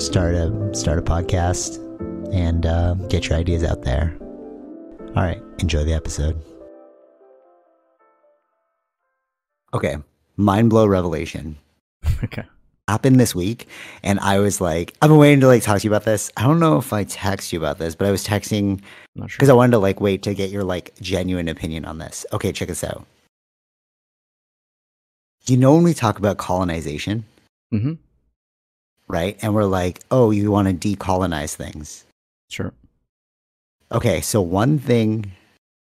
Start a start a podcast and uh, get your ideas out there. All right, enjoy the episode. Okay, mind blow revelation Okay. happened this week and i was like i've been waiting to like talk to you about this i don't know if i text you about this but i was texting Not sure. because i wanted to like wait to get your like genuine opinion on this okay check this out you know when we talk about colonization hmm right and we're like oh you want to decolonize things Sure. okay so one thing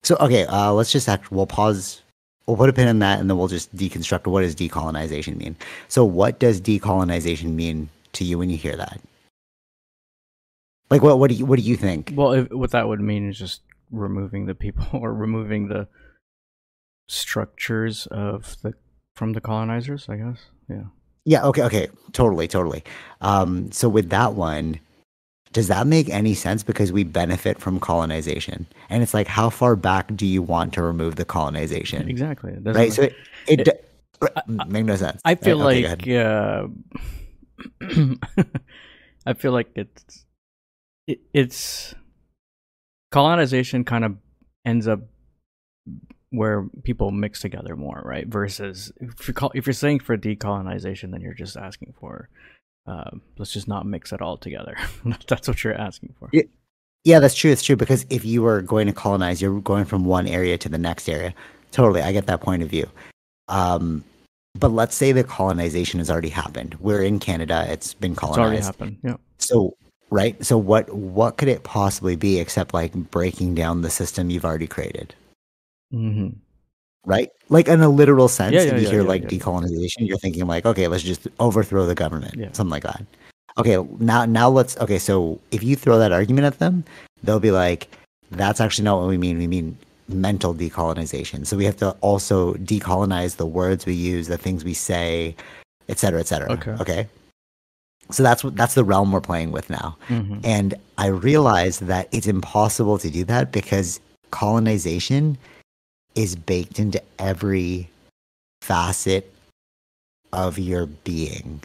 so okay uh let's just act we'll pause we'll put a pin in that and then we'll just deconstruct what does decolonization mean so what does decolonization mean to you when you hear that like what what do you what do you think Well, if, what that would mean is just removing the people or removing the structures of the from the colonizers. I guess. Yeah. Yeah okay okay. Totally totally. Um so with that one does that make any sense? Because we benefit from colonization. And it's like how far back do you want to remove the colonization? Exactly. Right? Make- so it, it, it- I- make no sense. I feel Right, like ahead. uh, I feel like it's it, it's colonization kind of ends up where people mix together more, right? Versus if you're call, if you're saying for decolonization, then you're just asking for uh, let's just not mix it all together. That's what you're asking for. Yeah. Yeah, that's true. It's true because if you were going to colonize, you're going from one area to the next area. Totally, I get that point of view. Um, but let's say the colonization has already happened. We're in Canada; it's been It's already colonized. happened. Yeah. So, right? So, what what could it possibly be except like breaking down the system you've already created? Hmm Right? Like in a literal sense, Yeah, yeah, if you yeah, hear like decolonization, you're thinking like, okay, let's just overthrow the government, something like that. Okay, now now let's okay. So if you throw that argument at them, they'll be like, that's actually not what we mean. We mean mental decolonization. So we have to also decolonize the words we use, the things we say, et cetera, et cetera. Okay. Okay. So that's what that's the realm we're playing with now. hmm And I realized that it's impossible to do that because colonization is baked into every facet of your being.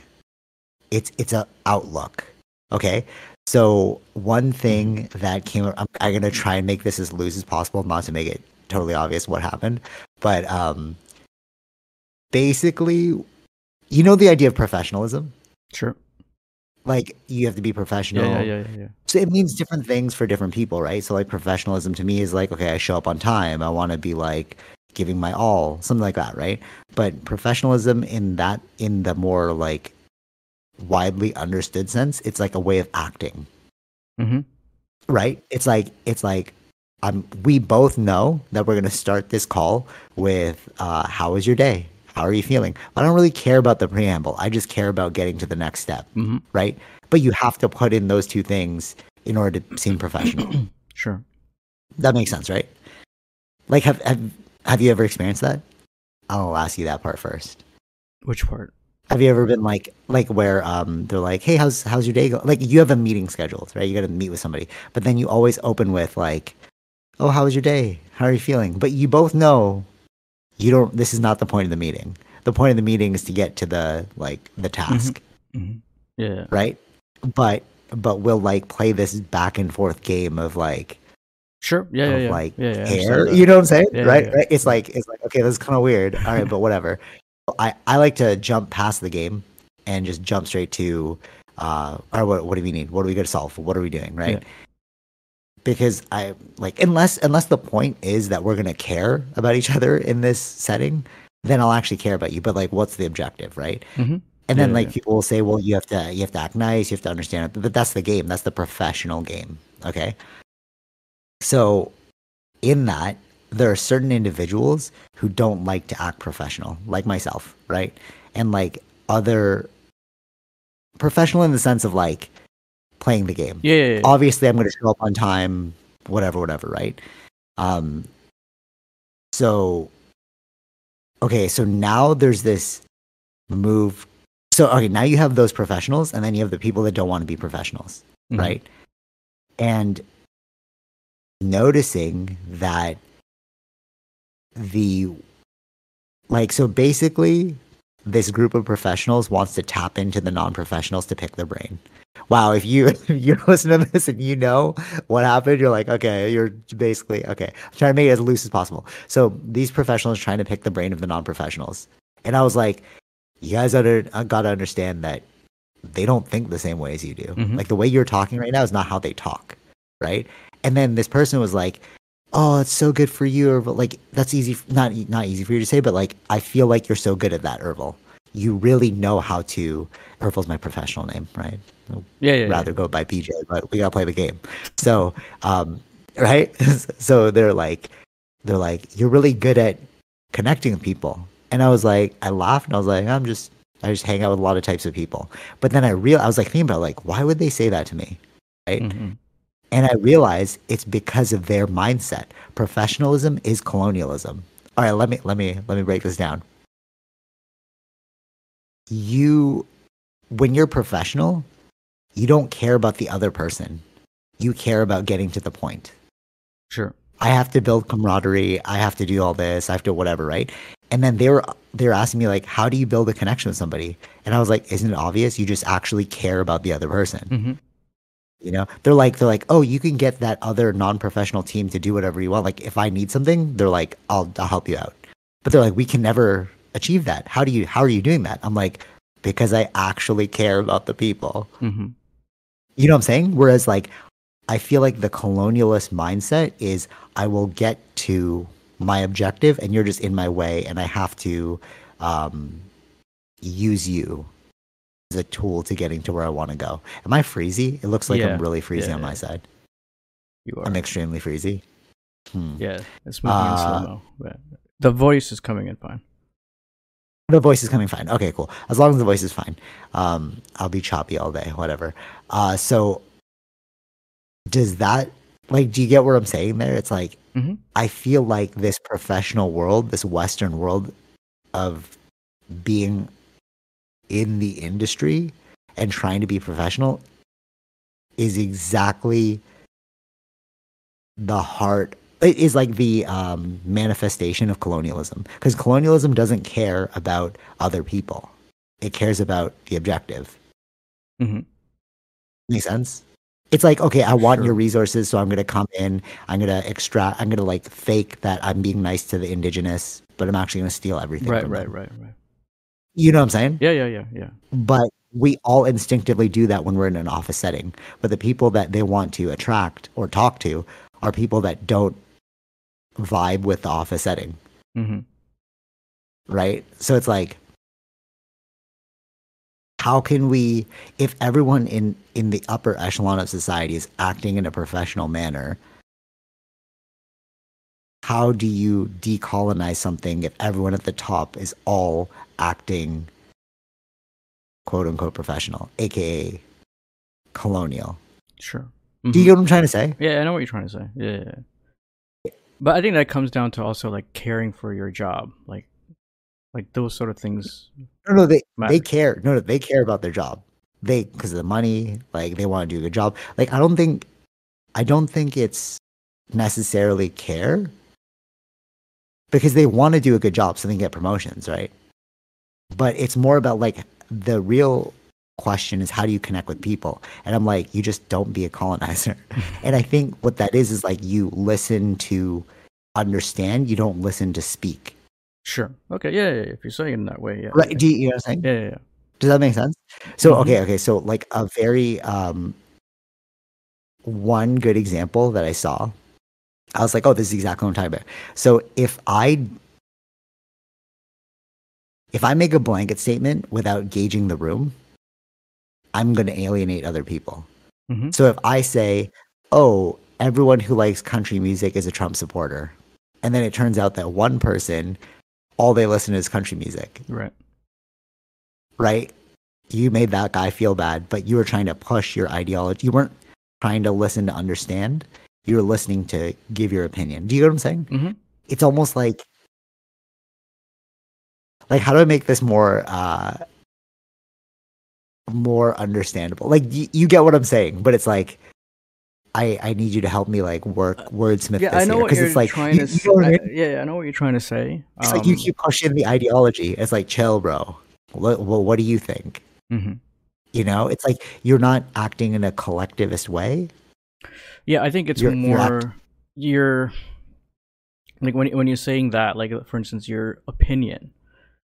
It's it's a outlook. Okay? So one thing that came I'm, I'm to try and make this as loose as possible not to make it totally obvious what happened, but um basically you know the idea of professionalism? Sure. Like you have to be professional. Yeah, yeah, yeah, yeah. So it means different things for different people, right? So like professionalism to me is like, okay, I show up on time. I want to be like giving my all, something like that, right? But professionalism in that in the more like widely understood sense, it's like a way of acting, Mm-hmm. right? It's like it's like um we both know that we're going to start this call with uh how was your day? How are you feeling? I don't really care about the preamble. I just care about getting to the next step, hmm right? But you have to put in those two things in order to seem professional. Sure. That makes sense, right? Like, have have have you ever experienced that? I'll ask you that part first. Which part? Have you ever been like like where um they're like, hey, how's how's your day going? Like you have a meeting scheduled, right? You got to meet with somebody, but then you always open with like, oh, how was your day? How are you feeling? But you both know you don't. This is not the point of the meeting. The point of the meeting is to get to the like the task, hmm Yeah. right? But but we'll like play this back and forth game of like Sure. Yeah, yeah, of yeah. like yeah, yeah, I hair. You know what I'm saying? Yeah, right? yeah. Right? It's like it's like okay, that's kind of weird. All right, but whatever. I I like to jump past the game and just jump straight to uh, or what, what do we need? What are we going to solve? What are we doing? Right. Because I like, unless, unless the point is that we're going to care about each other in this setting, then I'll actually care about you. But like, what's the objective? Right. hmm And then Yeah, like yeah. people will say, well, you have to you have to act nice, you have to understand it. But that's the game. That's the professional game. Okay. So in that, there are certain individuals who don't like to act professional, like myself, right? And like other professional in the sense of like playing the game Yeah, yeah, yeah. obviously I'm going to show up on time, whatever, whatever, right? Um, so, okay, so now there's this move. So, okay, now you have those professionals, and then you have the people that don't want to be professionals, Mhm. right? And noticing that the, like, so basically, this group of professionals wants to tap into the non-professionals to pick their brain. Wow, if you if you listen to this and you know what happened, you're like, okay, you're basically okay. I'm trying to make it as loose as possible. So these professionals trying to pick the brain of the non-professionals, and I was like, you guys under, uh, gotta understand that they don't think the same way as you do. Mhm. Like the way you're talking right now is not how they talk, right? And then this person was like, "Oh, it's so good for you," or like that's easy, not not easy for you to say, but like I feel like you're so good at that, Ervil. You really know how to. Purple's my professional name, right? Yeah, yeah, yeah. rather go by PJ, but we gotta play the game. So, um, right? so they're like, they're like, you're really good at connecting with people. And I was like, I laughed and I was like, I'm just, I just hang out with a lot of types of people. But then I real, I was like thinking about like, why would they say that to me? Right? Mhm. And I realized it's because of their mindset. Professionalism is colonialism. All right, let me let me let me break this down. You when you're professional, you don't care about the other person. You care about getting to the point. Sure. I have to build camaraderie. I have to do all this. I have to whatever, right? And then they were they were asking me like, how do you build a connection with somebody? And I was like, isn't it obvious? You just actually care about the other person. hmm You know, they're like they're like, oh, you can get that other non-professional team to do whatever you want. Like if I need something, they're like, I'll I'll help you out. But they're like, we can never achieve that. How do you how are you doing that? I'm like, because I actually care about the people. hmm You know what I'm saying? Whereas like I feel like the colonialist mindset is I will get to my objective and you're just in my way and I have to um, use you as a tool to getting to where I want to go. Am I freezy? It looks like Yeah. I'm really freezy Yeah, on my side. You are. I'm extremely freezy. Hmm. yeah, it's moving in Uh, slow mo. The voice is coming in fine. The voice is coming fine. Okay, cool. As long as the voice is fine. Um, I'll be choppy all day, whatever. Uh, so does that like do you get what I'm saying there? It's like Mhm. I feel like this professional world, this Western world of being in the industry and trying to be professional is exactly the heart is like the um, manifestation of colonialism because colonialism doesn't care about other people it cares about the objective mm-hmm. make sense it's like okay i want Sure. your resources so i'm going to come in i'm going to extract i'm going to like fake that i'm being nice to the indigenous but i'm actually going to steal everything Right, right, them. right, right. you know what i'm saying Yeah, yeah, yeah, yeah. but we all instinctively do that when we're in an office setting but the people that they want to attract or talk to are people that don't vibe with the office setting hmm right so it's like how can we if everyone in in the upper echelon of society is acting in a professional manner how do you decolonize something if everyone at the top is all acting quote unquote professional aka colonial Sure. do you get what i'm trying to say Yeah, I know what you're trying to say. Yeah, yeah, yeah. But I think that comes down to also like caring for your job, like like those sort of things. No, no, they they care. No, no, they care about their job. They because of the money, like they want to do a good job. Like I don't think, I don't think it's necessarily care because they want to do a good job so they can get promotions, right? But it's more about like the real question is how do you connect with people? And I'm like, you just don't be a colonizer. and I think what that is is like you listen to understand. You don't listen to speak. Sure. Okay. Yeah, yeah. yeah. If you're saying it in that way, yeah. Right? Do you, you know what I'm saying? Yeah, yeah. Does that make sense? So Mhm. okay, okay. So like a very um one good example that I saw, I was like, oh, this is exactly what I'm talking about. So if I if I make a blanket statement without gauging the room, I'm going to alienate other people. Mhm. So if I say, "Oh, everyone who likes country music is a Trump supporter," and then it turns out that one person, all they listen to is country music, Right. right? You made that guy feel bad, but you were trying to push your ideology. You weren't trying to listen to understand. You were listening to give your opinion. Do you get what I'm saying? Mhm. It's almost like, like how do I make this more, uh, more understandable? Like y- you get what I'm saying, but it's like. I, I need you to help me like work wordsmith Yeah, this I know what because you're it's like trying you, to. you know I yeah, yeah, I know what you're trying to say. It's like you Um, keep pushing the ideology. It's like, chill, bro. What, well, what do you think? mhm. You know, it's like you're not acting in a collectivist way. Yeah, I think it's You're- you're act- more your like when when you're saying that, like for instance, your opinion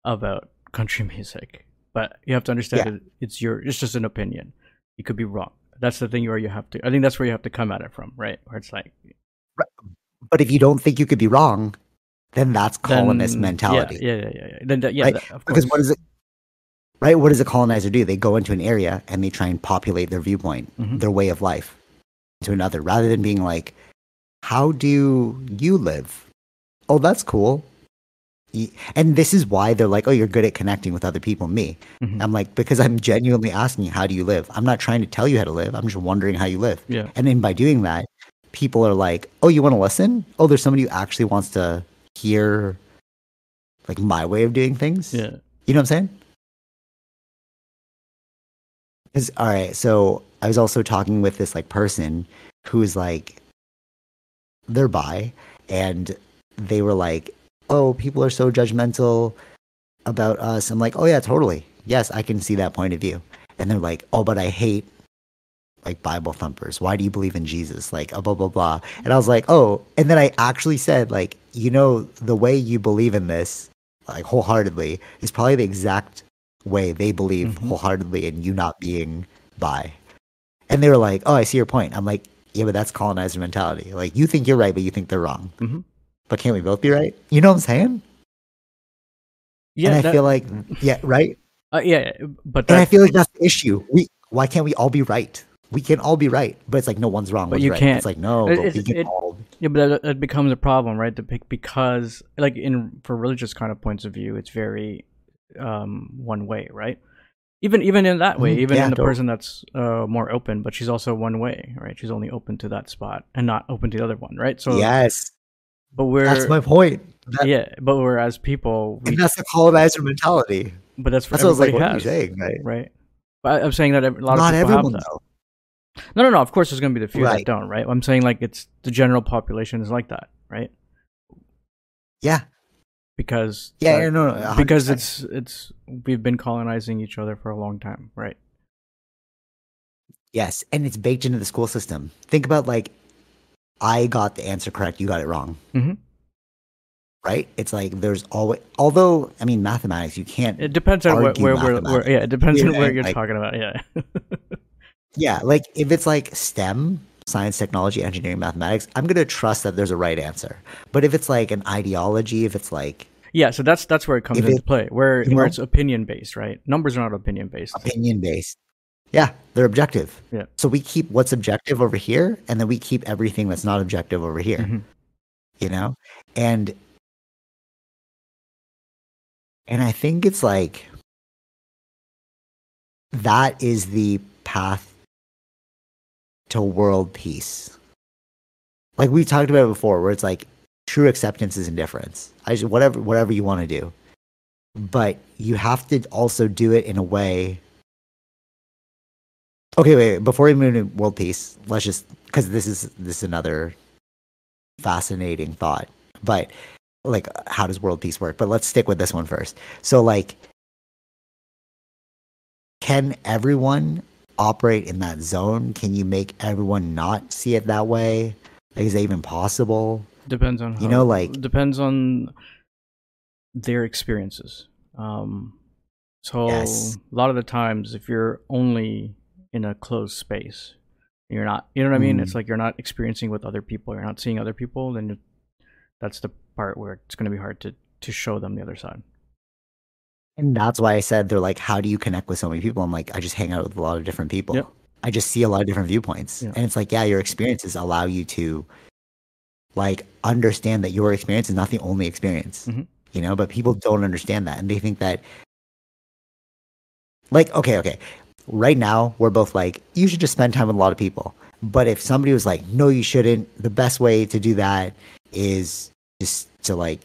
about country music, but you have to understand Yeah. that it's your it's just an opinion. You could be wrong. That's the thing where you have to. I think that's where you have to come at it from, right? Where it's like But if you don't think you could be wrong, then that's colonist then- mentality. Yeah, yeah, yeah, yeah. Then that, yeah, Right? that- of Because course. what is it? Right? What does a colonizer do? They go into an area and they try and populate their viewpoint, Mhm. their way of life, to another, rather than being like, "How do you live?" Oh, that's cool. And this is why they're like, "Oh, you're good at connecting with other people." Me, Mhm. I'm like, because I'm genuinely asking you, "How do you live?" I'm not trying to tell you how to live. I'm just wondering how you live. Yeah. And then by doing that, people are like, "Oh, you want to listen? Oh, there's somebody who actually wants to hear like my way of doing things." Yeah. You know what I'm saying? Cuz all right, so I was also talking with this like person who's like they're bi and they were like, "Oh, people are so judgmental about us." I'm like, "Oh yeah, totally. Yes, I can see that point of view." And they're like, "Oh, but I hate like Bible thumpers. Why do you believe in Jesus? Like, uh, blah blah blah." And I was like, "Oh," and then I actually said, like, you know, the way you believe in this, like wholeheartedly, is probably the exact way they believe Mhm. wholeheartedly in you not being bi. And they were like, "Oh, I see your point." I'm like, "Yeah, but that's colonizer mentality. Like, you think you're right, but you think they're wrong. Mhm. But can't we both be right? You know what I'm saying?" Yeah. and I that- feel like, yeah, right. uh, yeah, but And I feel like that's the issue. We why can't we all be right? We can all be right, but it's like no one's wrong. But one's you right. can't. It's like no, It- but it- all. Yeah, but that, that becomes a problem, right? Because, like, in for religious kind of points of view, it's very um, one way, right? Even even in that way, Mhm, even yeah, in the totally. person that's uh, more open, but she's also one way, right? She's only open to that spot and not open to the other one, right? So, yes, but we're that's my point. That, yeah, but we're as people, we, and that's the colonizer mentality. but that's That's what I was like. everybody What are you has, saying, right? right? But I'm saying that a lot Not of people everyone have that. though. No, no, no. Of course, there's going to be the few that don't, right? I'm saying like it's the general population is like that, right? Yeah, Because yeah, yeah, no, no, 100%. because it's it's we've been colonizing each other for a long time, right? yes, and it's baked into the school system. Think about like, I got the answer correct, you got it wrong. Mhm. Right? It's like there's always, although I mean, mathematics, you can't. It depends on where where, where, where yeah, it depends You on where you're like- talking about. Yeah, Yeah, like if it's like STEM, science, technology, engineering, mathematics, I'm gonna trust that there's a right answer. But if it's like an ideology, if it's like yeah. So that's that's where it comes into it- play, where where it's opinion based, right? Numbers are not opinion based. opinion based, yeah, they're objective. Yeah. So we keep what's objective over here, and then we keep everything that's not objective over here. Mhm. You know, and and I think it's like that is the path to world peace. Like we've talked about it before, where it's like true acceptance is indifference. I just whatever whatever you want to do, but you have to also do it in a way. Okay, wait. wait, Before we move to world peace, let's just because this is this is another fascinating thought. But like, how does world peace work? But let's stick with this one first. So, like, can everyone operate in that zone? Can you make everyone not see it that way? Like, is that even possible? Depends on You know, like- depends on their experiences. Um, So Yes. a lot of the times, if you're only in a closed space, you're not. You know what I mean? Mm. It's like you're not experiencing with other people. You're not seeing other people. Then that's the part where it's going to be hard to to show them the other side. And that's why I said they're like, how do you connect with so many people? I'm like, I just hang out with a lot of different people. Yep. I just see a lot of different viewpoints. Yeah. And it's like, yeah, your experiences allow you to like understand that your experience is not the only experience. Mhm. You know, but people don't understand that and they think that like, okay, okay. Right now we're both like, you should just spend time with a lot of people. But if somebody was like, no, you shouldn't, the best way to do that is just to like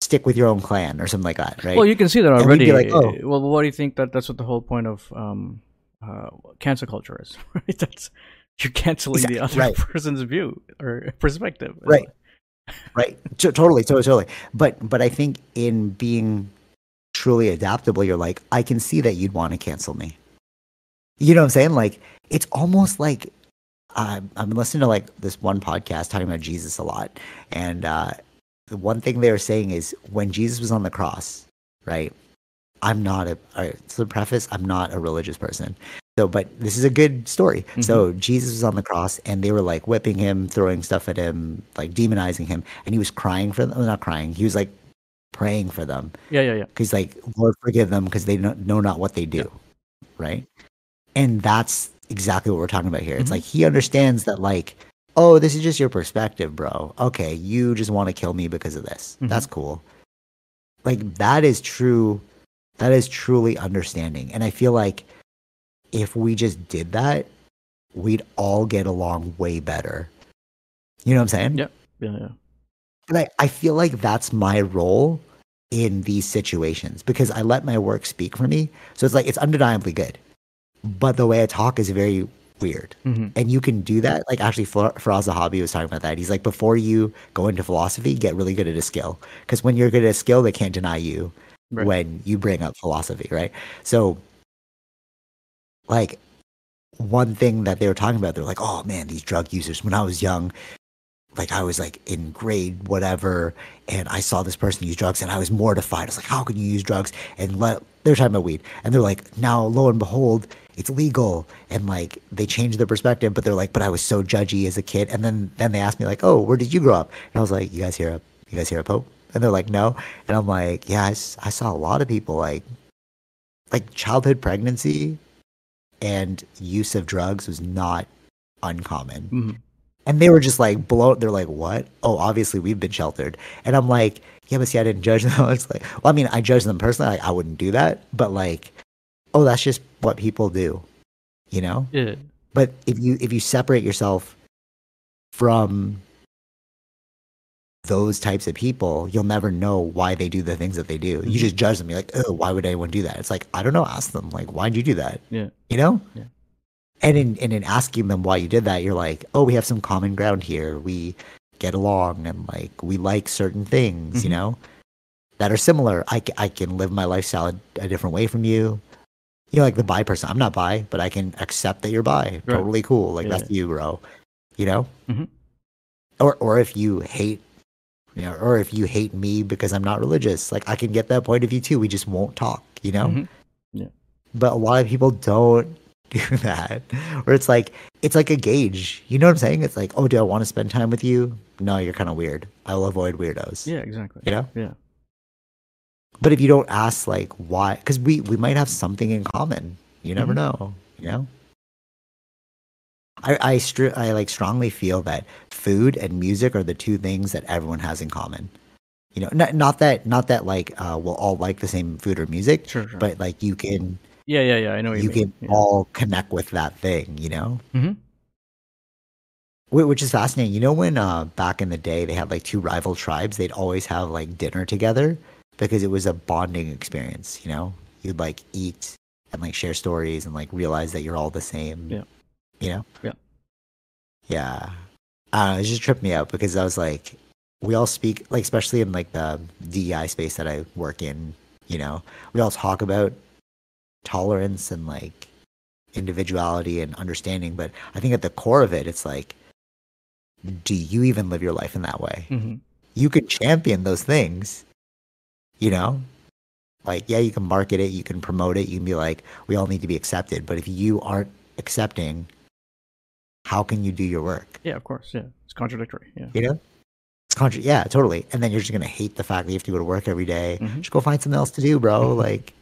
stick with your own clan or something like that, right? Well, you can see that already. be like, oh. Well, what do you think that that's what the whole point of um, uh, cancel culture is? Right? That's you're canceling the other right. person's view or perspective. Right. right T- totally totally totally but but i think in being truly adaptable you're like i can see that you'd want to cancel me you know what i'm saying? Like it's almost like i'm listening to like this one podcast talking about jesus a lot. And uh the one thing they were saying is when jesus was on the cross right? I'm not a all right, so the preface i'm not a religious person. So but this is a good story. So jesus was on the cross and they were like whipping him throwing stuff at him like demonizing him. And he was crying for them. Not crying. He was like praying for them. Yeah, yeah, yeah. because like lord forgive them because they know, know not what they do. Right and that's exactly what we're talking about here it's Mhm. like he understands that like oh this is just your perspective bro okay you just want to kill me because of this Mhm. that's cool like that is true that is truly understanding and i feel like if we just did that we'd all get along way better you know what i'm saying Yeah. Yeah, yeah. and I, I feel like that's my role in these situations because I let my work speak for me. So it's like it's undeniably good. But the way I talk is very weird. hmm And you can do that. Like actually Fa- Firas Zahabi was talking about that. He's like, before you go into philosophy, get really good at a skill. Because when you're good at a skill, they can't deny you Right. when you bring up philosophy, right? So like one thing that they were talking about, they're like, oh man, these drug users, when I was young, like I was like in grade whatever, and I saw this person use drugs, and I was mortified. I was like, "How can you use drugs?" And they're talking about weed, and they're like, "Now, lo and behold, it's legal." And like they changed their perspective, but they're like, "But I was so judgy as a kid." And then then they asked me like, "Oh, where did you grow up?" And I was like, "You guys hear a you guys hear a pope?" And they're like, "No." And I'm like, "Yeah, I saw a lot of people like like childhood pregnancy and use of drugs was not uncommon." hmm And they were just like blown. They're like, "What? Oh, obviously we've been sheltered." And I'm like, "Yeah, but see, I didn't judge them." It's like, well, I mean, I judge them personally. Like, I wouldn't do that, but like, oh, that's just what people do, you know. Yeah. But if you if you separate yourself from those types of people, you'll never know why they do the things that they do. You Mhm. just judge them. You're like, oh, why would anyone do that? It's like, I don't know. Ask them. Like, why'd you do that? Yeah. You know? Yeah. And in and in asking them why you did that, you're like, oh, we have some common ground here. We get along and like we like certain things, you Mhm. know, that are similar. I, I can live my lifestyle a, a different way from you. You know, like the bi person. I'm not bi, but I can accept that you're bi. Right. Totally cool. Like Yeah, that's you, bro. You know? Mhm. Or or if you hate you know, or if you hate me because I'm not religious, like I can get that point of view too. We just won't talk, you know? Mhm. But a lot of people don't do that. Where it's like it's like a gauge. You know what I'm saying? It's like, oh, do I want to spend time with you? No, you're kind of weird. I'll avoid weirdos. Yeah, exactly. You know? Yeah. But if you don't ask like why because we we might have something in common. You never Mhm. know. You know? I I, str- I like strongly feel that food and music are the two things that everyone has in common. You know, not not that not that like uh, we'll all like the same food or music, Sure, sure. but like you can yeah, yeah, yeah. I know you, you can all connect with that thing. You know, Mhm. Which is fascinating. You know, when uh, back in the day they had like two rival tribes, they'd always have like dinner together because it was a bonding experience. You know, you'd like eat and like share stories and like realize that you're all the same. Yeah. You know. Yeah. Yeah. Uh, it just tripped me out because I was like, we all speak like, especially in like the DEI space that I work in. You know, we all talk about tolerance and like individuality and understanding, but I think at the core of it, it's like, do you even live your life in that way? Mhm. You could champion those things, you know, Like, yeah, you can market it, you can promote it, you can be like, we all need to be accepted. But if you aren't accepting, how can you do your work? Yeah, of course. Yeah, it's contradictory. Yeah. You know? It's contra- yeah, totally. And then you're just gonna hate the fact that you have to go to work every day. Mhm. Just go find something else to do, bro. Like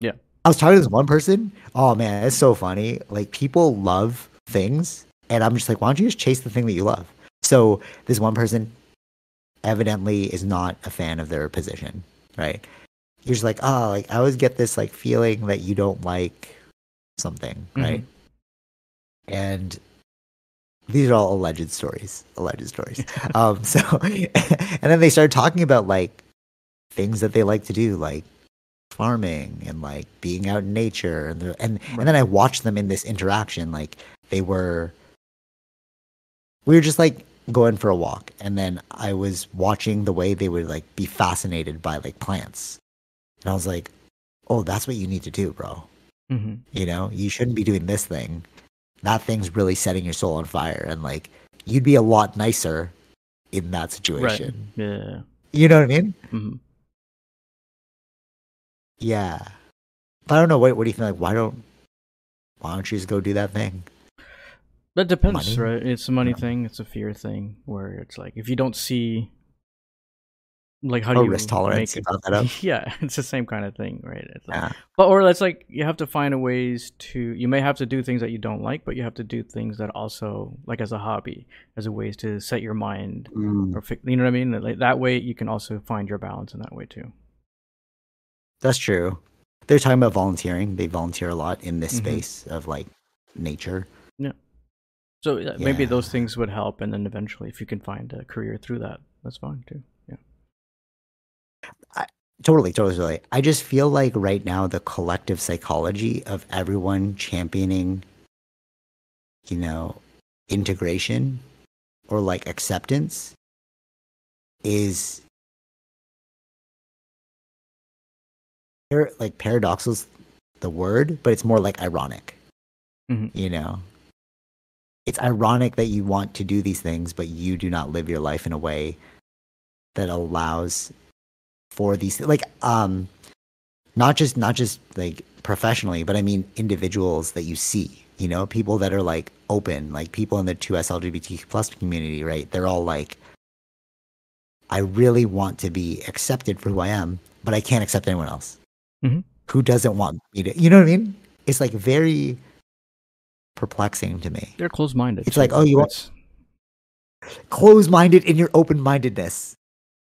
Yeah. I was talking to this one person. Oh man, it's so funny. Like people love things, and I'm just like, why don't you just chase the thing that you love? So this one person evidently is not a fan of their position, right? You're just like, oh, like I always get this like feeling that you don't like something, right? And these are all alleged stories, alleged stories. um, so, and then they started talking about like things that they like to do, like farming and like being out in nature, and the- and and then I watched them in this interaction, like they were, we were just like going for a walk, and then I was watching the way they would like be fascinated by like plants, and I was like, oh, that's what you need to do, bro. hmm You know, you shouldn't be doing this thing. That thing's really setting your soul on fire. And like, you'd be a lot nicer in that Right. situation. Yeah. You know what I mean? hmm Yeah. But I don't know. What, what do you think? Like, why don't, why don't you just go do that thing? That depends, Money? right? It's a money Yeah. thing. It's a fear thing where it's like if you don't see, like how Oh, do you risk tolerance. make it- yeah, it's the same kind of thing, right? It's like, Yeah. but or it's like you have to find ways to. You may have to do things that you don't like, but you have to do things that also like as a hobby, as a ways to set your mind Mm, or you know what I mean. Like that way, you can also find your balance in that way too. That's true. They're talking about volunteering. They volunteer a lot in this Mhm. space of like nature. Yeah. So yeah, maybe those things would help, and then eventually, if you can find a career through that, that's fine too. Yeah. Totally, totally, totally. I just feel like right now the collective psychology of everyone championing, you know, integration or like acceptance is par- like paradoxal's the word, but it's more like ironic. Mhm. You know, it's ironic that you want to do these things, but you do not live your life in a way that allows for these like um not just not just like professionally but i mean individuals that you see you know people that are like open like people in the 2s lgbtq plus community right they're all like i really want to be accepted for who i am but i can't accept anyone else Mhm. who doesn't want me to you know what i mean it's like very perplexing to me They're closed-minded. It's like, oh, you want- It's- closed-minded in your open-mindedness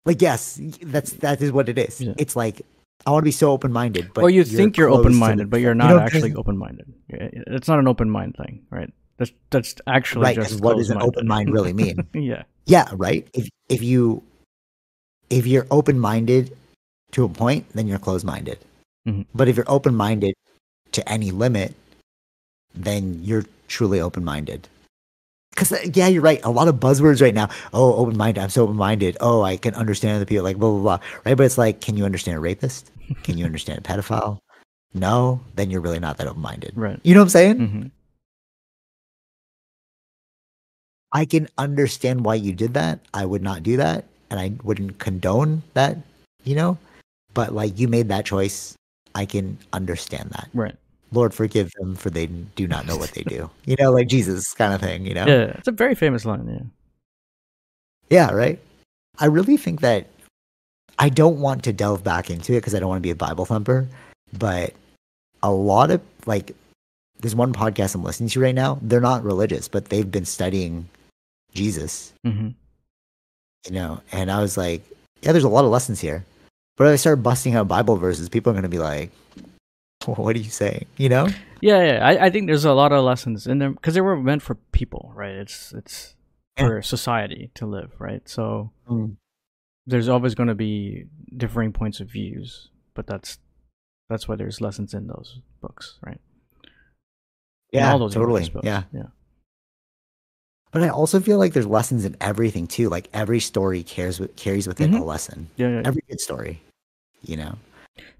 like yes that's that is what it is Yeah. it's like i want to be so open-minded but or you think you're open-minded, the- but you're you not know, actually open-minded. It's not an open mind thing, right? That's that's actually right just what does an open mind really mean yeah. yeah right if if you if you're open-minded to a point then you're closed-minded Mhm. but if you're open-minded to any limit then you're truly open-minded. Because yeah you're right. A lot of buzzwords right now. Oh open-minded. I'm so open-minded. Oh i can understand other people like blah blah blah. Right? But it's like can you understand a rapist? Can you understand a pedophile? No? Then you're really not that open-minded. Right. you know what i'm saying? Hmm I can understand why you did that. I would not do that, and I wouldn't condone that, you know. But like you made that choice, I can understand that. Right. Lord, forgive them, for they do not know what they do. You know, like Jesus kind of thing. You know. Yeah. It's a very famous line. Yeah. Yeah, right. I really think that I don't want to delve back into it because I don't want to be a Bible thumper, but a lot of like there's one podcast I'm listening to right now. They're not religious, but they've been studying Jesus, hmm you know, and I was like, yeah, there's a lot of lessons here. But if I start busting out Bible verses, people are going to be like, what are you saying? You know? Yeah, yeah. I, I think there's a lot of lessons in them because they were meant for people, right? It's it's Yeah. for society to live, right? So Mm. there's always going to be differing points of views, but that's that's why there's lessons in those books, right? In Yeah, all those totally. books. Yeah. yeah. But I also feel like there's lessons in everything too. Like every story cares with, carries with it Mhm. a lesson. Yeah, yeah. Every good story, you know?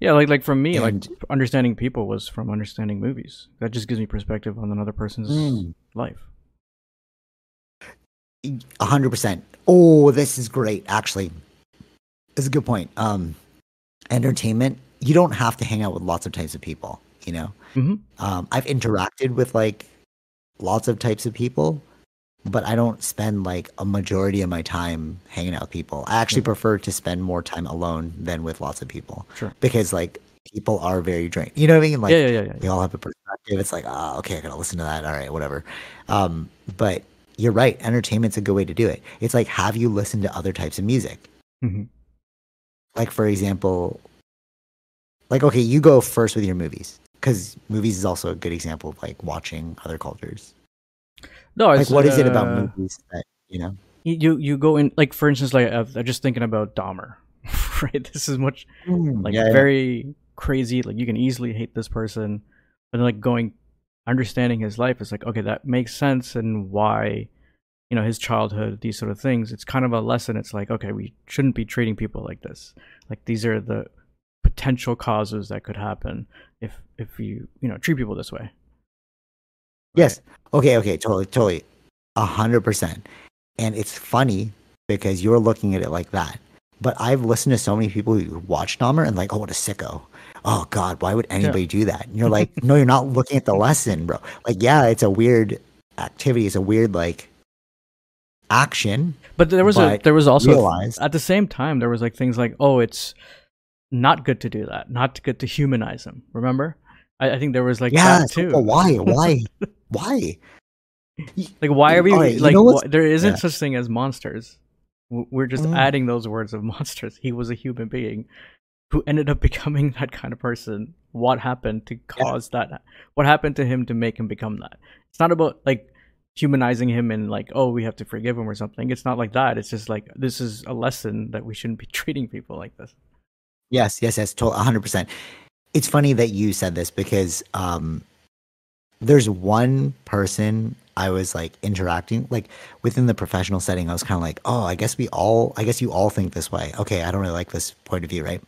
Yeah, like like for me, like understanding people was from understanding movies. That just gives me perspective on another person's Mm. life. A hundred percent. Oh, this is great. Actually, it's a good point. Um, entertainment, you don't have to hang out with lots of types of people. You know, hmm um, I've interacted with like lots of types of people, but I don't spend like a majority of my time hanging out with people. I actually prefer to spend more time alone than with lots of people Sure. because like people are very drained. You know what I mean? Like yeah, yeah, yeah, yeah. we all have a perspective. It's like, ah, okay, I gotta listen to that. All right, whatever. Um, but you're right. Entertainment's a good way to do it. It's like, have you listened to other types of music? hmm Like, for example, like, okay, you go first with your movies because movies is also a good example of like watching other cultures. No, Like, what is it uh, about movies that you know? You you go in like for instance, like uh, I'm just thinking about Dahmer, right? This is much like yeah, yeah. very crazy. Like you can easily hate this person, but then, like going understanding his life is like okay, that makes sense and why you know his childhood, these sort of things. It's kind of a lesson. It's like okay, we shouldn't be treating people like this. Like these are the potential causes that could happen if if you you know treat people this way. Yes. Okay. Okay. Totally. Totally. A hundred percent. And it's funny because you're looking at it like that. But I've listened to so many people who watch Dahmer and like, oh, what a sicko. Oh God, why would anybody do that? And you're like, no, you're not looking at the lesson, bro. Like, yeah, it's a weird activity. It's a weird like action. But there was a there was also realize- at the same time there was like things like oh it's not good to do that, not good to humanize him. Remember? I, I think there was like yeah. too. but why? Why? why? Like why are we Alright, you like know what's- wh- there isn't yeah. such thing as monsters. We're just Mm. adding those words of monsters. He was a human being who ended up becoming that kind of person. What happened to cause that? What happened to him to make him become that? It's not about like humanizing him and like oh we have to forgive him or something. It's not like that. It's just like this is a lesson that we shouldn't be treating people like this. Yes, yes, yes, totally, hundred percent. It's funny that you said this because um, there's one person I was like interacting like within the professional setting. I was kind of like, oh, I guess we all, I guess you all think this way. Okay, I don't really like this point of view, right?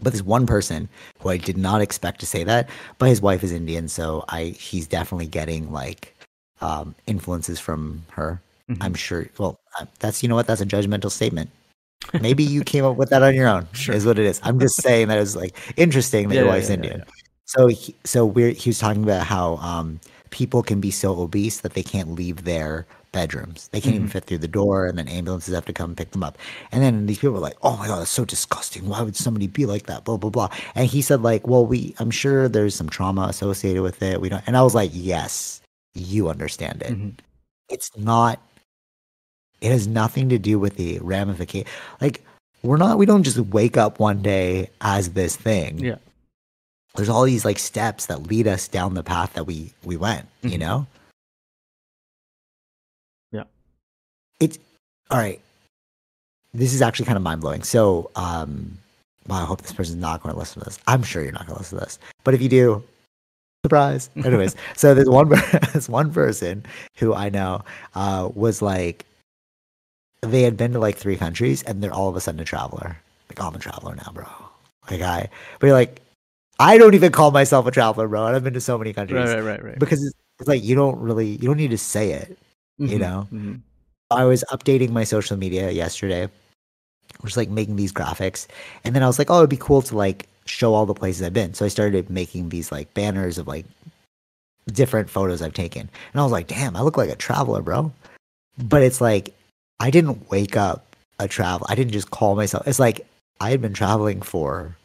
But there's one person who I did not expect to say that, but his wife is Indian, so I he's definitely getting like um, influences from her. Mhm. I'm sure. Well, uh, that's you know what? That's a judgmental statement. Maybe you came up with that on your own. Sure. Is what it is. I'm just saying that it's like interesting that Yeah, your wife's yeah, Indian. So he, so we're he was talking about how um, people can be so obese that they can't leave their bedrooms. They can't even Mhm. fit through the door, and then ambulances have to come pick them up. And then these people are like, "Oh my god, that's so disgusting! Why would somebody be like that?" Blah blah blah. And he said like, "Well, we I'm sure there's some trauma associated with it. We don't." And I was like, "Yes, you understand it. Mhm. It's not. It has nothing to do with the ramification. Like." We're not. We don't just wake up one day as this thing Yeah. there's all these like steps that lead us down the path that we we went you Mhm. know Yeah. it's all right this is actually kind of mind-blowing so um well, i hope this person's not going to listen to this i'm sure you're not going to listen to this but if you do surprise anyways so there's one there's one person who i know uh was like they had been to like three countries and they're all of a sudden a traveler like oh, i'm a traveler now bro like i but you're like I don't even call myself a traveler, bro. And I've been to so many countries Right, right, right, right. because it's, it's like you don't really, you don't need to say it. you Mhm, know? mhm. I was updating my social media yesterday, just like making these graphics, and then I was like, oh, it'd be cool to like show all the places I've been. So I started making these like banners of like different photos I've taken, and I was like, damn, I look like a traveler, bro. But it's like I didn't wake up a travel. I didn't just call myself. It's like I had been traveling for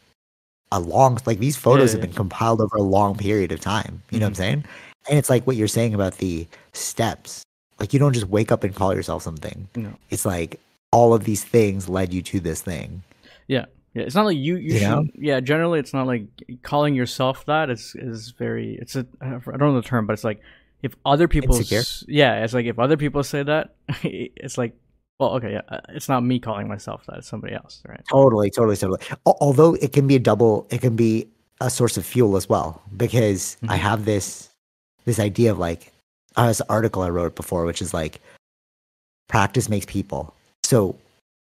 a long like these photos Yeah, have been compiled over a long period of time. You know what I'm mm-hmm. saying? And it's like what you're saying about the steps. Like you don't just wake up and call yourself something. No. It's like all of these things led you to this thing. Yeah, yeah. It's not like you. You, You should. know? Yeah. Generally, it's not like calling yourself that. Is is very. It's a. I don't know the term, but it's like if other people. Yeah, it's like if other people say that, it's like, well, okay, yeah, uh, it's not me calling myself that. It's somebody else, right? Totally, totally, totally. Although it can be a double, it can be a source of fuel as well because I Mhm. have this this idea of like uh, this article I wrote before, which is like practice makes people. So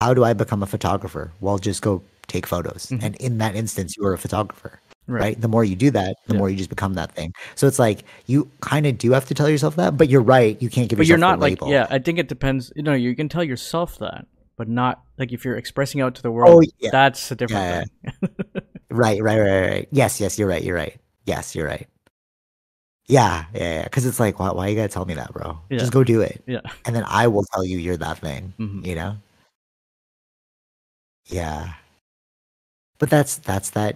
how do I become a photographer? Well, just go take photos, Mhm. and in that instance, you are a photographer. Right. right? The more you do that, the Yeah. more you just become that thing. So it's like you kind of do have to tell yourself that, but you're right. You can't give. But you're a not like. label. Yeah, I think it depends. You know, you can tell yourself that, but not like if you're expressing out to the world. Oh, yeah. That's a different Yeah, thing. Right, right, right, right. Yes, yes, you're right. You're right. Yes, you're right. Yeah, yeah, yeah. Because it's like, why, why you gotta tell me that, bro? Just go do it, Yeah. and then I will tell you you're that thing. Mhm. You know? Yeah. But that's that's that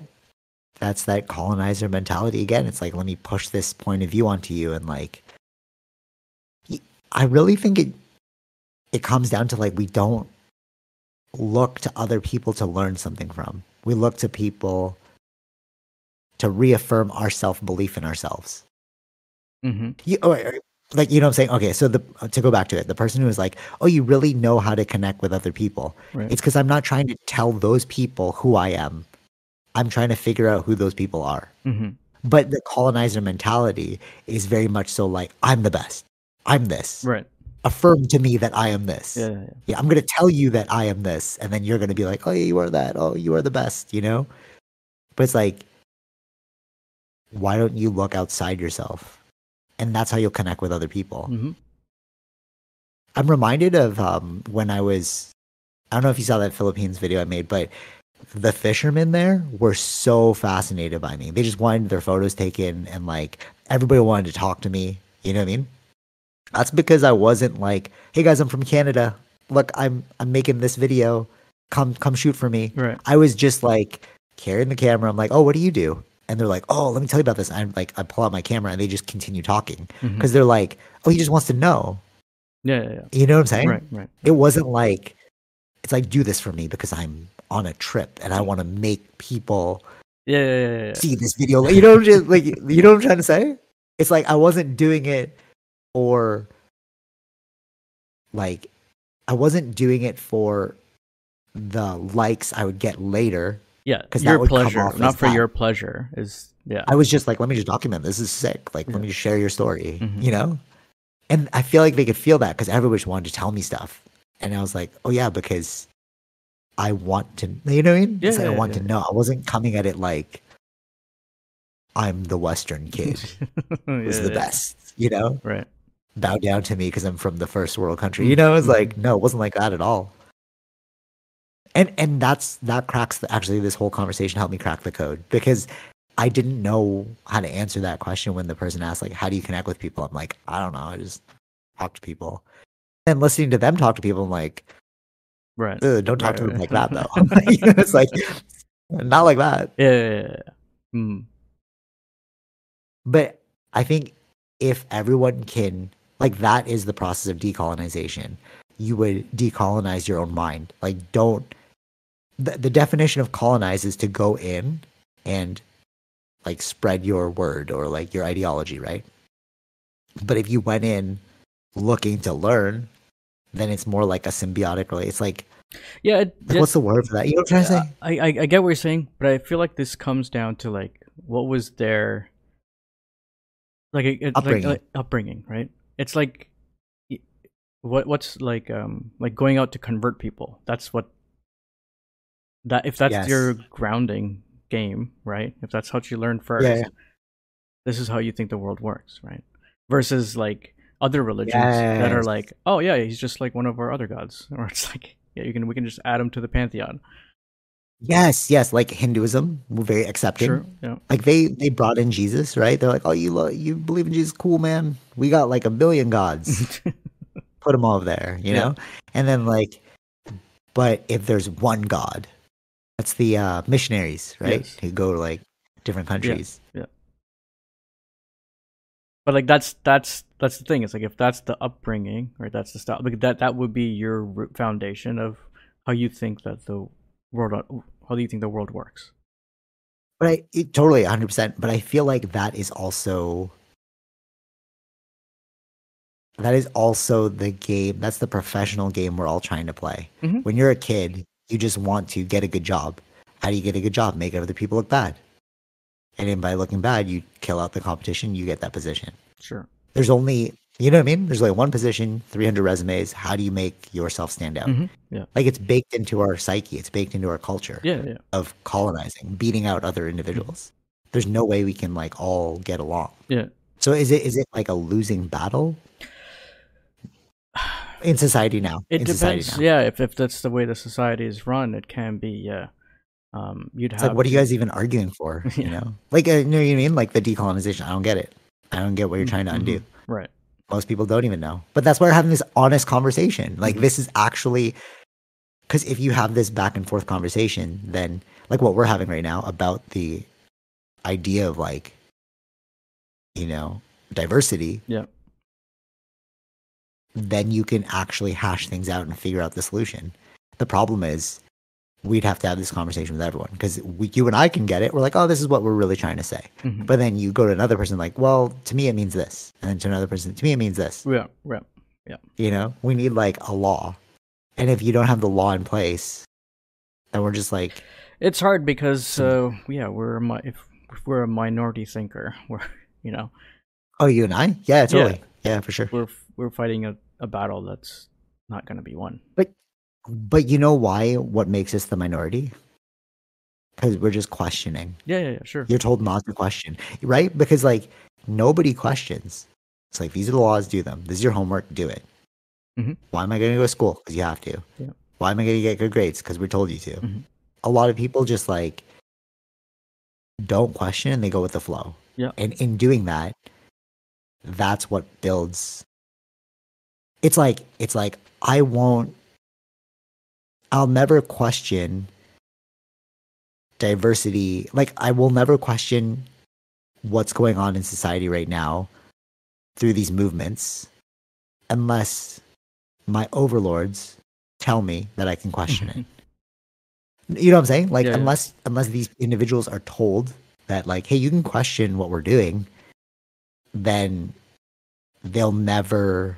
that's that colonizer mentality again. It's like, let me push this point of view onto you, and like, I really think it it comes down to like we don't look to other people to learn something from. We look to people to reaffirm our self belief in ourselves. Mm-hmm. You, wait, like you know what I'm saying? Okay, so the to go back to it, the person who is like, "Oh, you really know how to connect with other people." Right. It's because I'm not trying to tell those people who I am. I'm trying to figure out who those people are. hmm But the colonizer mentality is very much so like, I'm the best. I'm this. Right. Affirm to me that I am this. Yeah. yeah, yeah. Yeah, I'm going to tell you that I am this. And then you're going to be like, oh, yeah, you are that. Oh, you are the best, you know? But it's like, why don't you look outside yourself? And that's how you'll connect with other people. hmm I'm reminded of um, when I was, I don't know if you saw that Philippines video I made, but the fishermen there were so fascinated by me. They just wanted their photos taken and like everybody wanted to talk to me. You know what I mean? That's because I wasn't like, hey guys, I'm from Canada. Look, I'm I'm making this video. Come come shoot for me. Right. I was just like carrying the camera. I'm like, oh, what do you do? And they're like, oh, let me tell you about this. I'm like, I pull out my camera and they just continue talking Mhm. because they're like, oh, he just wants to know. Yeah. Yeah. yeah. You know what I'm saying? Right. Right. It wasn't like it's like do this for me because I'm on a trip and I want to make people Yeah. Yeah. Yeah. yeah, see this video. You know, just like you know what I'm trying to say. It's like I wasn't doing it for like I wasn't doing it for the likes I would get later. Yeah, because Your pleasure, not for that. your pleasure, is yeah. I was just like, let me just document this. Is sick. Like, Yeah. let me just share your story. Mhm. You know, and I feel like they could feel that because everybody just wanted to tell me stuff, and I was like, oh yeah, because I want to. You know what I mean? Yeah, like I want yeah. to know. I wasn't coming at it like I'm the Western kid who's Yeah, the yeah. best. You know, Right. bow down to me because I'm from the first world country. You mm-hmm, know, it's mm-hmm. like no, it wasn't like that at all. And and that's that cracks the, actually this whole conversation helped me crack the code because I didn't know how to answer that question when the person asked like how do you connect with people? I'm like I don't know, I just talk to people. And listening to them talk to people, I'm like, Right. Don't talk Right, to them right. like that though. It's like not like that. Yeah. yeah, yeah, yeah. Mm. But I think if everyone can, like, that is the process of decolonization. You would decolonize your own mind. Like, don't. The, the definition of colonize is to go in and, like, spread your word or, like, your ideology, right? But if you went in looking to learn, then it's more like a symbiotic relationship. It's like, Yeah. It, what's the word for that? You know what I'm trying to say? I, I I get what you're saying, but I feel like this comes down to like what was their like, it, it- like- Upbringing. like upbringing, right? It's like what what's like um like going out to convert people. That's what that if that's Yes. your grounding game, right? If that's how you learn first, yeah. this is how you think the world works, right? Versus like other religions that are like, oh yeah, he's just like one of our other gods, or it's like yeah, you can we can just add him to the pantheon. Yes, yes. Like Hinduism, we're very accepting. Sure, yeah. like they they brought in Jesus, right? They're like, "Oh, you lo- you believe in Jesus? Cool, man. We got like a billion gods. Put them all there, you Yeah. know." And then like, but if there's one God, that's the uh, missionaries, right? Yes. Who go to like different countries. But like that's that's that's the thing. It's like if that's the upbringing, or that's the style, like that that would be your foundation of how you think that the world, how do you think the world works? But I it, totally 100. percent But I feel like that is also that is also the game. That's the professional game we're all trying to play. Mhm. When you're a kid, you just want to get a good job. How do you get a good job? Make other people look bad. And then by looking bad, you kill out the competition. You get that position. Sure. There's only you know what I mean. There's like one position, 300 resumes. How do you make yourself stand out? Mhm. Yeah. Like it's baked into our psyche. It's baked into our culture Yeah. Yeah. of colonizing, beating out other individuals. There's no way we can like all get along. Yeah. So is it is it like a losing battle in society now? It in depends. now. Yeah. If if that's the way the society is run, it can be. Yeah. Um, you'd It's have like, what are you guys even arguing for? You know, like, uh, you know what I mean? Like the decolonization. I don't get it. I don't get what you're trying to undo. Mhm. right. Most people don't even know. But that's why we're having this honest conversation. Like, Mhm. this is actually because if you have this back and forth conversation, then like what we're having right now about the idea of like, you know, diversity, Yeah. then you can actually hash things out and figure out the solution. The problem is we'd have to have this conversation with everyone because you and I can get it. We're like, oh, this is what we're really trying to say. Mhm. But then you go to another person, like, well, to me it means this, and then to another person, to me it means this. Yeah. Yeah. Yeah. You know, we need like a law, and if you don't have the law in place, then we're just like, It's hard because uh, yeah, we're a if, if we're a minority thinker, we're you know oh, you and I, yeah, totally, yeah, for sure. we're we're fighting a, a battle that's not going to be won. But you know why? What makes us the minority? Because we're just questioning. Yeah. Yeah. Yeah. Sure. You're told not to question, right? Because like nobody questions. It's like these are the laws, do them. This is your homework, do it. Mhm. Why am I going to go to school? Because you have to. Yeah. Why am I going to get good grades? Because we're told you to. Mhm. A lot of people just like don't question and they go with the flow. Yeah. And in doing that, that's what builds. It's like it's like I won't. I'll never question diversity. Like I will never question what's going on in society right now through these movements unless my overlords tell me that I can question it. Mm-hmm. You know what I'm saying? Like Yeah, yeah. unless unless these individuals are told that like, hey, you can question what we're doing, then they'll never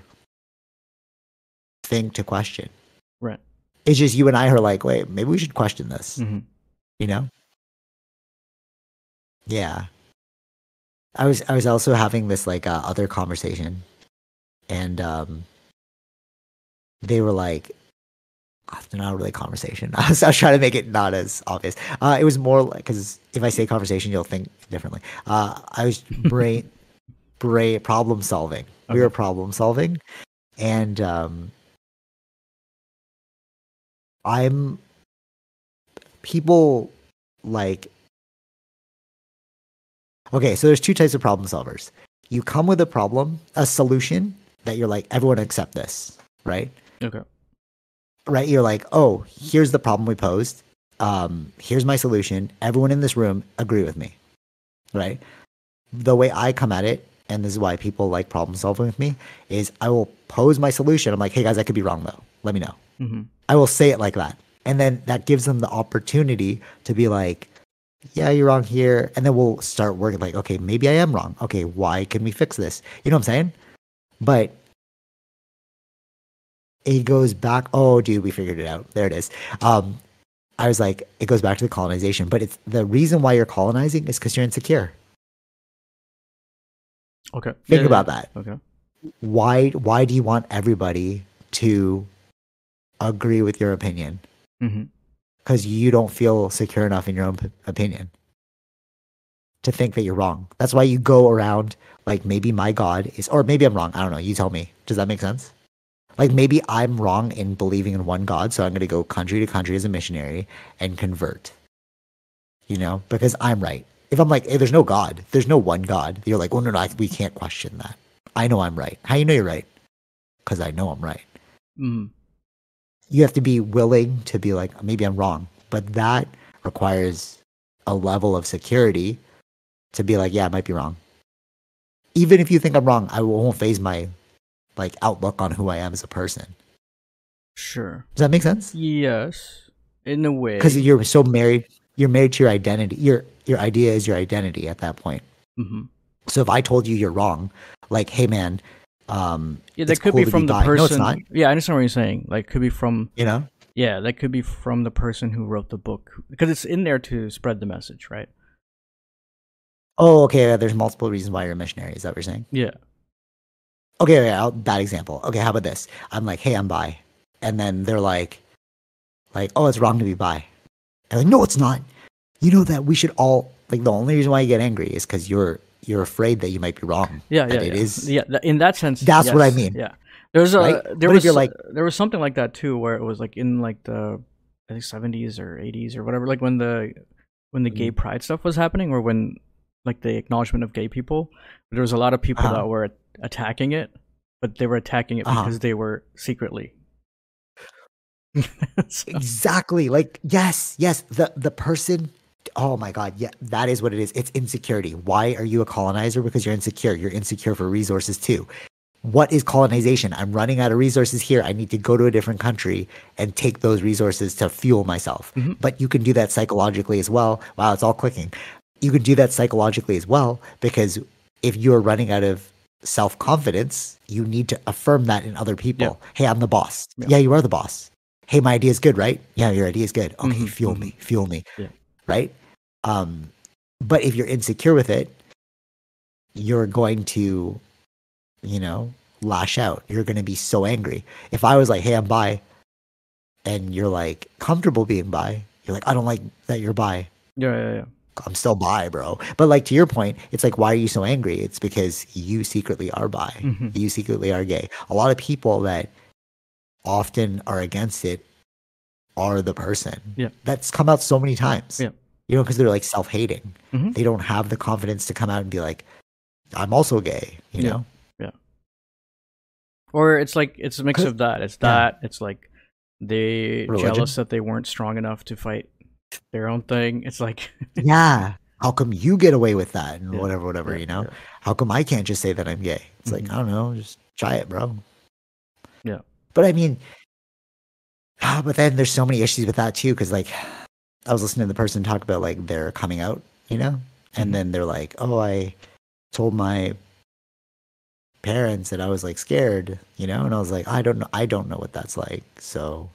think to question. Right. It's just you and I are like, wait, maybe we should question this. hmm You know? Yeah. I was I was also having this like uh, other conversation, and um, they were like, oh, they're not really a conversation. I was, I was trying to make it not as obvious. Uh, it was more like because if I say conversation, you'll think differently. Uh, I was brain brain problem solving. We were problem solving, and um, I'm people like okay so there's two types of problem solvers. You come with a problem a solution that you're like everyone accept this right? Okay. right? You're like oh here's the problem we posed. Um here's my solution. Everyone in this room agree with me right? The way i come at it and this is why people like problem solving with me is i will pose my solution. I'm like hey guys i could be wrong though. Let me know. Hmm I will say it like that. And then that gives them the opportunity to be like, yeah, you're wrong here. And then we'll start working like, okay, maybe I am wrong. Okay, why can we fix this? You know what I'm saying? But it goes back. Oh, dude, we figured it out. There it is. Um, I was like, it goes back to the colonization, but it's the reason why you're colonizing is because you're insecure. Okay. Think about that. Okay. Why? Why do you want everybody to agree with your opinion? because you don't feel secure enough in your own p- opinion to think that you're wrong. That's why you go around like maybe my God is, or maybe I'm wrong. I don't know. You tell me. Does that make sense? Like maybe I'm wrong in believing in one God, so I'm going to go country to country as a missionary and convert. You know, because I'm right. If I'm like, hey, there's no God, there's no one God. You're like, oh no, no, I, we can't question that. I know I'm right. How you know you're right? Because I know I'm right hmm you have to be willing to be like maybe i'm wrong but that requires a level of security to be like yeah i might be wrong even if you think i'm wrong i won't phase my like outlook on who i am as a person Sure. does that make sense Yes. In a way. because you're so married you're married to your identity your your idea is your identity at that point hmm so if i told you you're wrong like hey man um Yeah, that could cool be from the bi. person. no Yeah, I understand what you're saying. Like, could be from. you know Yeah, that could be from the person who wrote the book because it's in there to spread the message, right? oh okay there's multiple reasons why you're a missionary is that what you're saying Yeah. okay, okay I'll, bad example. Okay, how about this? I'm like, hey, I'm bi, and then they're like, like, oh, it's wrong to be bi. And I'm like, no, it's not. You know that we should all like the only reason why you get angry is because you're you're afraid that you might be wrong. Yeah, and yeah, it yeah. is- Yeah, in that sense. That's what I mean. Yeah, there's a Right? there But was like- there was something like that too, where it was like in like the I think seventies or eighties or whatever, like when the when the gay Mhm. pride stuff was happening, or when like the acknowledgement of gay people, there was a lot of people Uh-huh. that were attacking it, but they were attacking it Uh-huh. because they were secretly. So- Exactly. Like yes, yes. The the person. Oh my God. Yeah, that is what it is. It's insecurity. Why are you a colonizer? Because you're insecure. You're insecure for resources too. What is colonization? I'm running out of resources here. I need to go to a different country and take those resources to fuel myself. Mhm. But you can do that psychologically as well. Wow, it's all clicking. You can do that psychologically as well because if you're running out of self confidence, you need to affirm that in other people. Hey, I'm the boss. Yeah. Yeah. you are the boss. Hey, my idea is good, right? Yeah, your idea is good. Okay, Mhm, fuel me, fuel me. Yeah. Right? Um, but if you're insecure with it, you're going to, you know, lash out. You're going to be so angry. If I was like, hey, I'm bi, and you're like comfortable being bi, you're like, I don't like that you're bi. yeah, yeah, yeah. I'm still bi, bro. But like to your point, it's like, why are you so angry? It's because you secretly are bi. Mhm. You secretly are gay. A lot of people that often are against it are the person. Yeah. That's come out so many times. Yeah. You know, because they're like self hating. Mhm. They don't have the confidence to come out and be like, I'm also gay, you Yeah. know? Yeah. Or it's like it's a mix of that. It's yeah. that. It's like they Religion? jealous that they weren't strong enough to fight their own thing. It's like yeah. How come you get away with that and Yeah. whatever, whatever, Yeah, you know? yeah. How come I can't just say that I'm gay? It's like, Mhm. I don't know, just try it, bro. Yeah. But I mean, ah, but then there's so many issues with that too, because like I was listening to the person talk about like their coming out, you know? And Mhm. then they're like, oh, I told my parents that I was like scared, you know? And I was like, I don't know, I don't know what that's like. So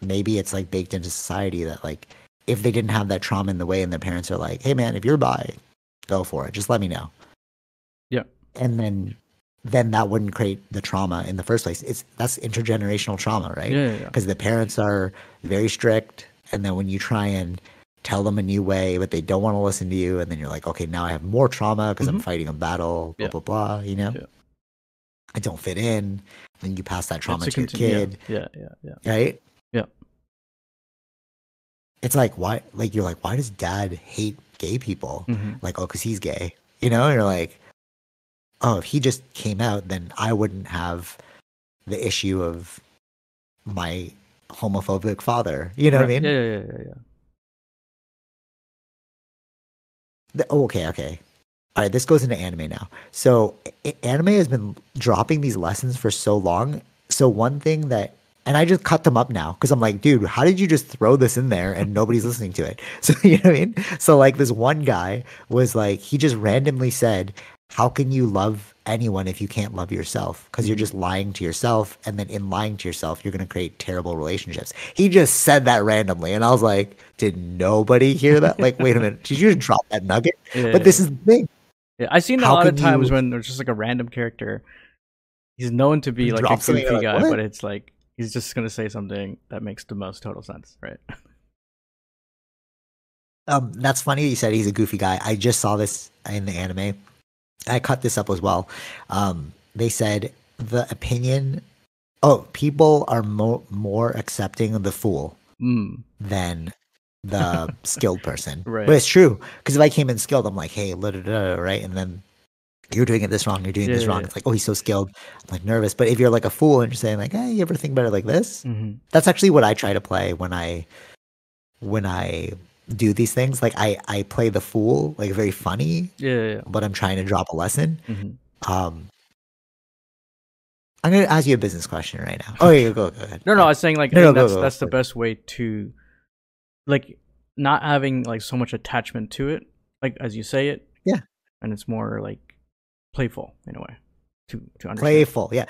maybe it's like baked into society that like if they didn't have that trauma in the way and their parents are like, hey man, if you're bi, go for it. Just let me know. Yeah. And then then that wouldn't create the trauma in the first place. It's that's intergenerational trauma, right? yeah, yeah, yeah. Because the parents are very strict and then when you try and tell them a new way, but they don't want to listen to you, and then you're like, okay, now I have more trauma because I'm Mhm. fighting a battle, blah Yeah. blah blah, you know? Yeah. I don't fit in. Then you pass that trauma to your kid Yeah, yeah, yeah. yeah. right? Yeah. It's like why? Like you're like, why does dad hate gay people? Mhm. Like, oh, because he's gay. You know, and you're like, oh, if he just came out, then I wouldn't have the issue of my homophobic father. You know what I mean? Yeah, yeah, yeah, yeah. The- oh, okay, okay. All right, this goes into anime now. So, anime has been dropping these lessons for so long. So, one thing that, and I just cut them up now because I'm like, dude, how did you just throw this in there and nobody's listening to it? So, you know what I mean? So, like, this one guy was like, he just randomly said, How can you love anyone if you can't love yourself? Because you're just lying to yourself. And then, in lying to yourself, you're going to create terrible relationships. He just said that randomly. And I was like, Did nobody hear that? Like, wait a minute. Did you just drop that nugget? Yeah, But this is the thing. Yeah, I've seen a How lot of times when there's just like a random character. He's known to be He like a goofy like, guy, "What?" but it's like he's just gonna say something that makes the most total sense, right? Um, that's funny that you said he's a goofy guy. I just saw this in the anime. I cut this up as well. Um, they said the opinion. Oh, people are mo- more accepting of the fool Mm. than the skilled person. Right. But it's true because if I came in skilled, I'm like, hey, da, da, da, right, and then you're doing it this wrong. You're doing Yeah, this yeah, wrong. yeah. It's like, oh, he's so skilled. I'm like nervous. But if you're like a fool and you're saying like, hey, you ever think about it like this? hmm that's actually what I try to play when I when I do these things. Like I I play the fool, like very funny, Yeah, yeah, yeah. but I'm trying to drop a lesson. hmm Um I'm gonna ask you a business question right now. Oh yeah, go go ahead. No, no, I was saying like No, I no, think go, that's go, that's the best way to, like, not having like so much attachment to it, like as you say it. Yeah. And it's more like playful in a way to to understand. playful. Yeah.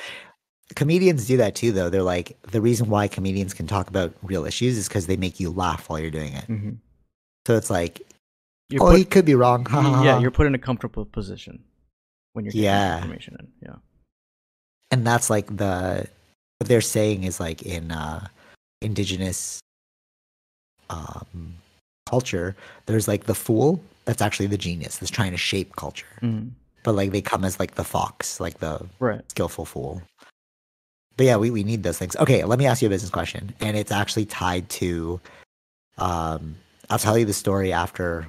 Comedians do that too, though. They're like the reason why comedians can talk about real issues is because they make you laugh while you're doing it. hmm So it's like, You're oh, put, he could be wrong. Yeah, you're put in a comfortable position when you're getting Yeah. information in. Yeah. and that's like the what they're saying is like in uh indigenous um culture there's like the fool that's actually the genius that's trying to shape culture hmm but like they come as like the fox like the Right. skillful fool but yeah, we, we need those things. Okay, let me ask you a business question, and it's actually tied to. Um, I'll tell you the story after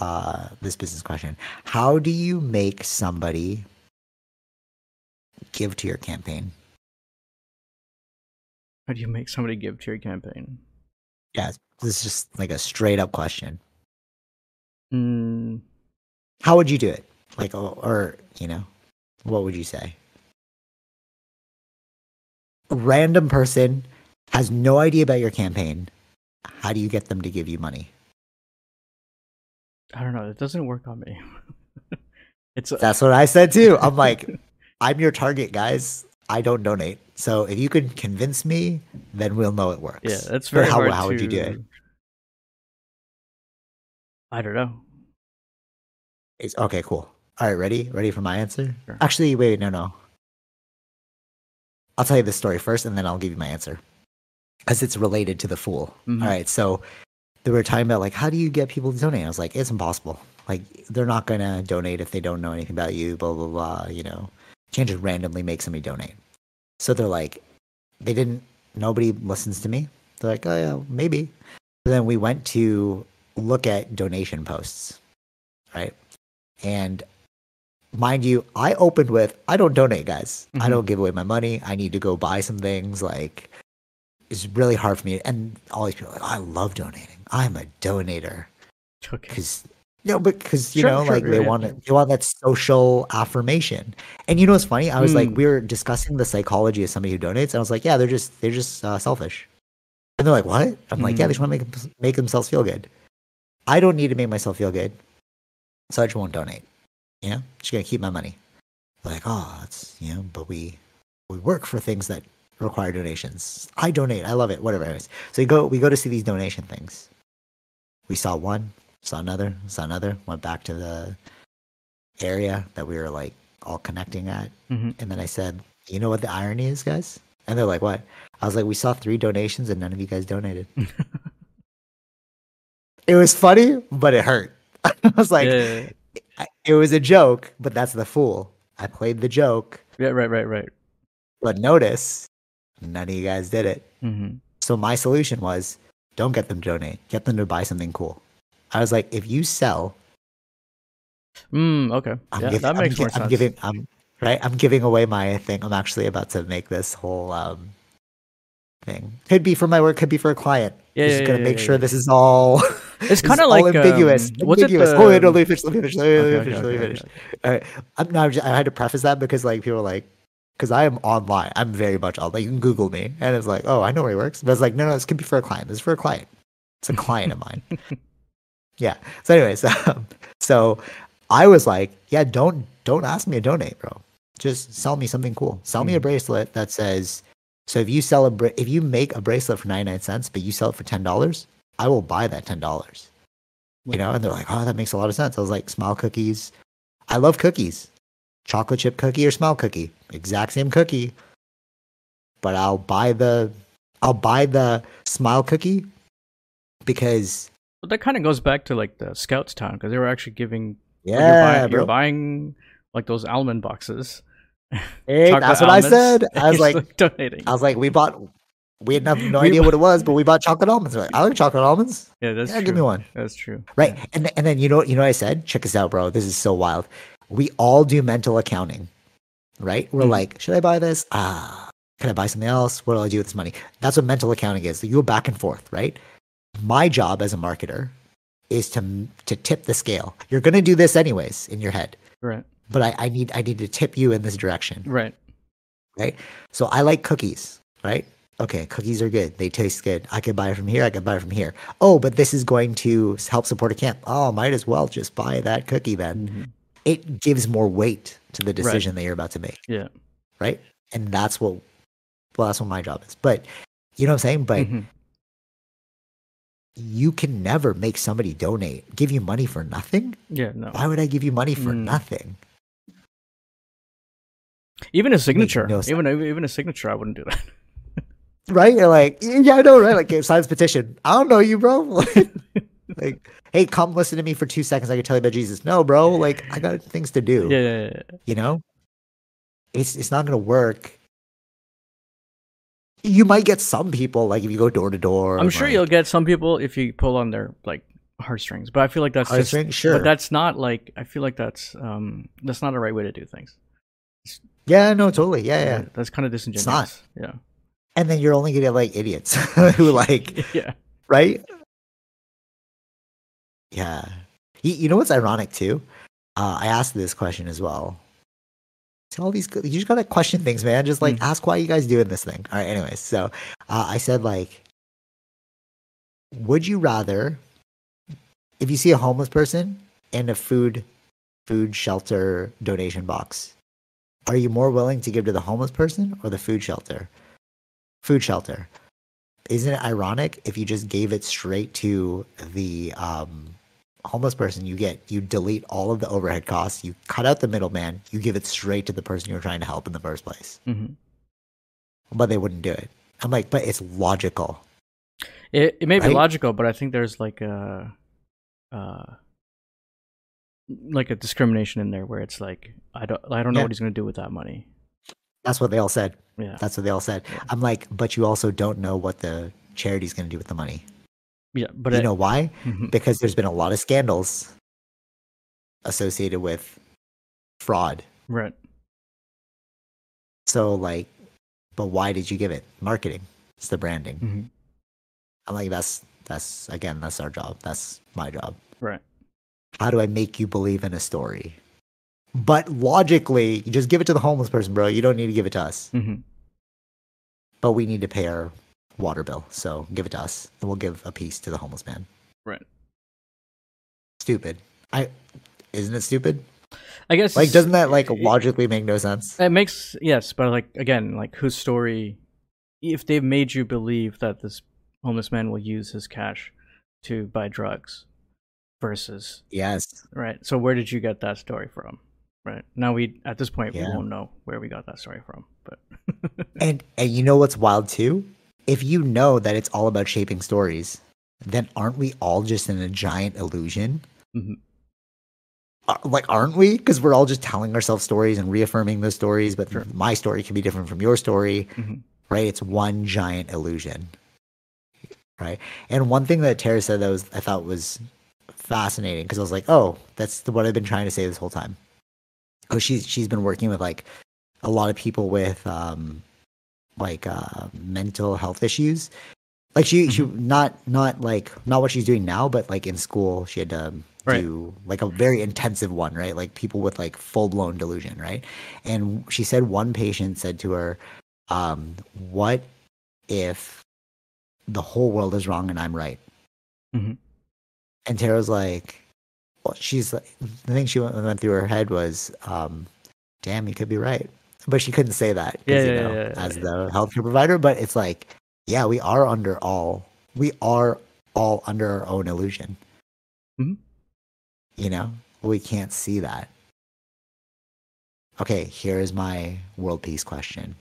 uh, this business question. How do you make somebody give to your campaign? How do you make somebody give to your campaign? Yeah, this is just like a straight up question. Mm, How would you do it? Like, or, or you know, what would you say? A random person has no idea about your campaign. How do you get them to give you money? I don't know. It doesn't work on me. it's That's what I said too. I'm like, I'm your target, guys. I don't donate. So if you can convince me, then we'll know it works. yeah, that's But very how, hard how would you do it? I don't know. It's okay, cool. All right, ready? Ready for my answer? Sure. Actually, wait, no, no. I'll tell you the story first and then I'll give you my answer. Because it's related to the fool. Mhm. All right, so they were talking about like how do you get people to donate? I was like, it's impossible. Like they're not gonna donate if they don't know anything about you, blah blah blah, you know. Can't just randomly make somebody donate. So they're like they didn't nobody listens to me. They're like, Oh yeah, maybe. then we went to look at donation posts. Right? And mind you, I opened with I don't donate, guys. I Mhm. don't give away my money. I need to go buy some things. Like it's really hard for me. And all these people are like, I love donating. I'm a donator Okay. because no, but because you Sure, know, sure, like they want yeah. it, they want that social affirmation. And you know what's funny? I was like, Mm. we were discussing the psychology of somebody who donates, and I was like, yeah, they're just they're just uh, selfish. And they're like, what? I'm like, yeah, they Mm. just want to make make themselves feel good. I don't need to make myself feel good, so I just won't donate. You know, just gonna keep my money. Like, oh, it's you know, but we we work for things that require donations. I donate. I love it. Whatever. Anyways, so we go we go to see these donation things. We saw one, saw another, saw another. Went back to the area that we were like all connecting at, hmm and then I said, "You know what the irony is, guys?" And they're like, "What?" I was like, "We saw three donations, and none of you guys donated." it was funny, but it hurt. I was like, yeah, I- it was a joke, but that's the fool. I played the joke, yeah, right, right, right. but notice none of you guys did it. hmm So my solution was don't get them to donate. Get them to buy something cool. I was like, if you sell, Mm, okay. I'm, yeah, giv- that I'm makes gi- more I'm sense. giving I'm right. I'm giving away my thing. I'm actually about to make this whole um thing. Could be for my work, could be for a client. Yeah, Just yeah, gonna yeah, make yeah, sure this is all It's kind of like ambiguous. Um, was it the, oh wait, no, let me finish. Let me finish. Let me, Okay, let me okay, finish. Let me finish. okay. All right. I'm, no, I'm I had to preface that because like people are like, because I am online. I'm very much online. You can Google me, and it's like, oh, I know where he works. But it's like, no, no, this could be for a client. This is for a client. It's a client of mine. Yeah. So, anyways, um, so I was like, yeah, don't don't ask me to donate, bro. Just sell me something cool. Sell me a Mhm. bracelet that says. So if you sell a bra- if you make a bracelet for ninety nine cents, but you sell it for ten dollars, I will buy that ten dollars. You know, and they're like, oh, that makes a lot of sense. I was like, smile cookies. I love cookies. Chocolate chip cookie or smile cookie, exact same cookie. But I'll buy the, I'll buy the smile cookie because But that kind of goes back to like the Scouts town because they were actually giving. like, yeah, you're, buying, you're buying like those almond boxes. Hey, that's what almonds, I said. I was and like, donating. I was like, we bought. We had no, no idea what it was, but we bought chocolate almonds. We're like, I like chocolate almonds. yeah, that's yeah, true. give me one. That's true. Right. And and then you know you know what I said? Check this out, bro. This is so wild. We all do mental accounting. Right? We're Mhm. like, should I buy this? Ah, can I buy something else? What do I do with this money? That's what mental accounting is. You go back and forth, right? My job as a marketer is to to tip the scale. You're gonna do this anyways in your head, Right. but I, I need I need to tip you in this direction. Right. right? So I like cookies, right? Okay, cookies are good. They taste good. I could buy it from here. I could buy it from here. Oh, but this is going to help support a camp. Oh, might as well just buy that cookie then. Mhm. It gives more weight to the decision that you're about to make, Yeah. right? And that's what, well, that's what my job is. But you know what I'm saying? But Mhm. you can never make somebody donate, give you money for nothing. Yeah. No. Why would I give you money for Mm. nothing? Even a signature. no even even a signature, I wouldn't do that. right? You're like, yeah, I know, right? Like, signs petition. I don't know you, bro. like, hey, come listen to me for two seconds. I can tell you about Jesus. No, bro. Like, I got things to do. yeah, yeah, yeah. You know, it's it's not gonna work you might get some people like if you go door to door. I'm sure like, you'll get some people if you pull on their like heartstrings, but I feel like that's just sure. But that's not like I feel like that's um that's not the right way to do things. Yeah, no, totally. Yeah, yeah. that's kind of disingenuous. not. Yeah, And then you're only gonna get like idiots who like yeah. right? Yeah. You, you know what's ironic too? Uh, I asked this question as well. All these, you just gotta question things, man. Just like Mm. ask why you guys doing this thing. All right. Anyways, so uh, I said like, would you rather, if you see a homeless person in a food, food shelter donation box, are you more willing to give to the homeless person or the food shelter? Food shelter isn't it ironic if you just gave it straight to the um, homeless person you get you delete all of the overhead costs you cut out the middleman you give it straight to the person you're trying to help in the first place. Hmm but they wouldn't do it. I'm like but it's logical. It it may be logical, but I think there's like a uh like a discrimination in there where it's like I don't I don't know Yeah. what he's gonna do with that money. that's what they all said. Yeah, that's what they all said. Yeah. i'm like but you also don't know what the charity's going to do with the money yeah, but you it, know why Mhm. because there's been a lot of scandals associated with fraud right. so like but why did you give it marketing it's the branding hmm I'm like, that's that's again, that's our job. That's my job. Right. How do I make you believe in a story? But logically, you just give it to the homeless person, bro. You don't need to give it to us. hmm But we need to pay our water bill, so give it to us, and we'll give a piece to the homeless man. Right. Stupid. I isn't it stupid? I guess Like, doesn't that like logically make no sense? It makes yes, but like again, like whose story? If they've made you believe that this homeless man will use his cash to buy drugs, versus Yes. right. So where did you get that story from? Right now, we at this point Yeah. we won't know where we got that story from. But And and you know what's wild too? If you know that it's all about shaping stories, then aren't we all just in a giant illusion? Mhm. Uh, like aren't we because we're all just telling ourselves stories and reaffirming those stories but Sure. my story can be different from your story Mhm. right it's one giant illusion right and one thing that tara said that was i thought was fascinating because i was like oh that's the, what i've been trying to say this whole time oh she's she's been working with like a lot of people with um like uh mental health issues. Like she she not not like not what she's doing now but like in school she had to um, Right. do like a very intensive one right? Like people with like full-blown delusion right? And she said one patient said to her um what if the whole world is wrong and i'm right? Mhm. and tara's like well she's like the thing she went, went through her head was um damn you could be right but she couldn't say that Yeah, you know, yeah, yeah, as the healthcare provider but it's like yeah we are under all we are all under our own illusion. Mhm. you know we can't see that. Okay here is my world peace question.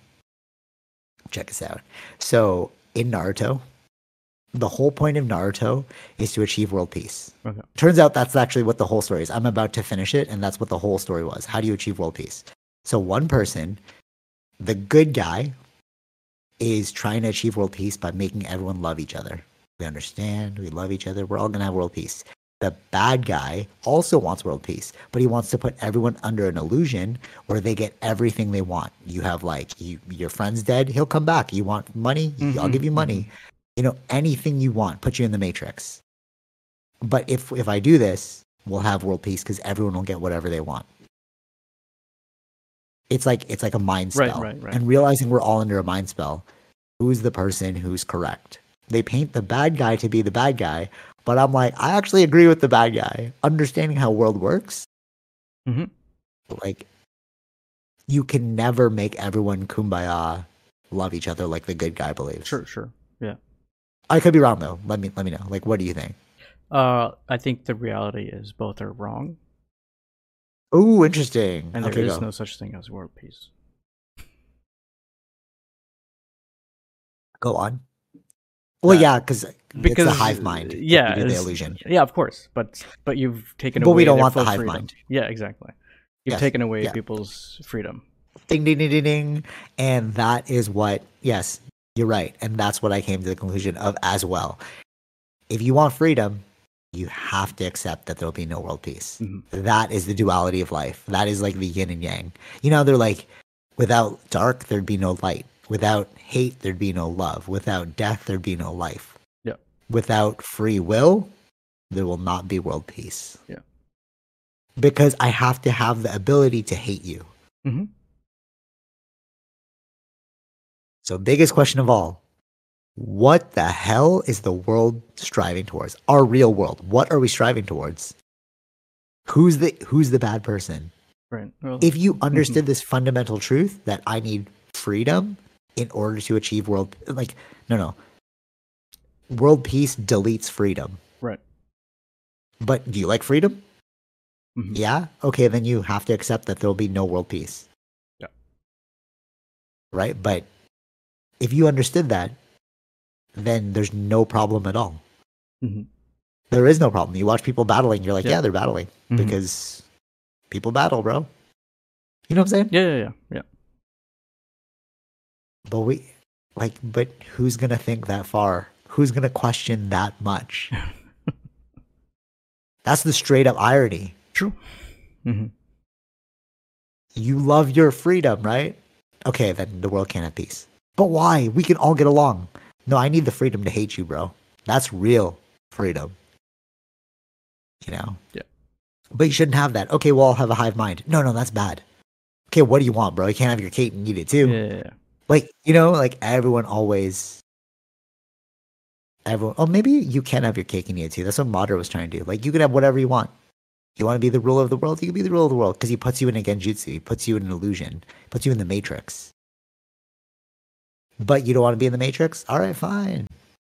Check this out. So in naruto the whole point of naruto is to achieve world peace. Okay. turns out that's actually what the whole story is. I'm about to finish it and that's what the whole story was. How do you achieve world peace so one person the good guy is trying to achieve world peace by making everyone love each other we understand we love each other we're all going to have world peace the bad guy also wants world peace, but he wants to put everyone under an illusion where they get everything they want. You have like you, your friend's dead, he'll come back. You want money, I'll Mhm, give you money. You know anything you want, put you in the matrix. But if if I do this, we'll have world peace because everyone will get whatever they want. It's like it's like a mind spell, right, right. right. and realizing we're all under a mind spell. Who's the person who's correct? They paint the bad guy to be the bad guy, but I'm like, I actually agree with the bad guy. Understanding how world works, Mhm. like you can never make everyone kumbaya love each other like the good guy believes. Sure, sure. Yeah. I could be wrong though. Let me let me know. Like, what do you think? Uh, I think the reality is both are wrong, Ooh, interesting. and okay, there is go. no such thing as world peace. go on. Well, Uh, yeah, because it's because a hive mind. yeah, the illusion. Yeah, of course, but but you've taken But away. we don't want the hive freedom. mind. Yeah, exactly. You've Yes, taken away yeah. people's freedom. Ding ding ding ding ding, and that is what. Yes, You're right. And that's what I came to the conclusion of as well. If you want freedom, you have to accept that there'll be no world peace. Mhm. That is the duality of life. That is like the yin and yang. You know, they're like, without dark, there'd be no light. Without hate, there'd be no love. Without death, there'd be no life. Yeah. Without free will, there will not be world peace. Yeah. Because I have to have the ability to hate you. Mhm. So, biggest question of all what the hell is the world striving towards? Our real world. What are we striving towards? Who's the who's the bad person? Right. Well, If you understood this fundamental truth that I need freedom in order to achieve world like no no. World peace deletes freedom. right. But do you like freedom? Mhm. Yeah? Okay, then you have to accept that there'll be no world peace. Yeah. Right? But if you understood that, then there's no problem at all. Mhm. There is no problem. You watch people battling, you're like, yeah, Yeah. they're battling Mhm. because people battle, bro. You know what I'm saying? Yeah, yeah, yeah, yeah. But we, like, but who's gonna think that far? Who's gonna question that much? That's the straight up irony. True. hmm You love your freedom, right? Okay, then the world can't have peace. But why? We can all get along. No, I need the freedom to hate you, bro. That's real freedom. You know? Yeah. But you shouldn't have that. Okay, well, I'll have a hive mind. No, no, that's bad. Okay, what do you want, bro? You can't have your cake and eat it too. Yeah. Like, you know, like everyone always everyone oh maybe you can have your cake and eat it too. That's what Madara was trying to do. Like you can have whatever you want. You want to be the ruler of the world, you can be the ruler of the world because he puts you in a genjutsu, he puts you in an illusion, he puts you in the matrix. But you don't want to be in the matrix? Alright, fine.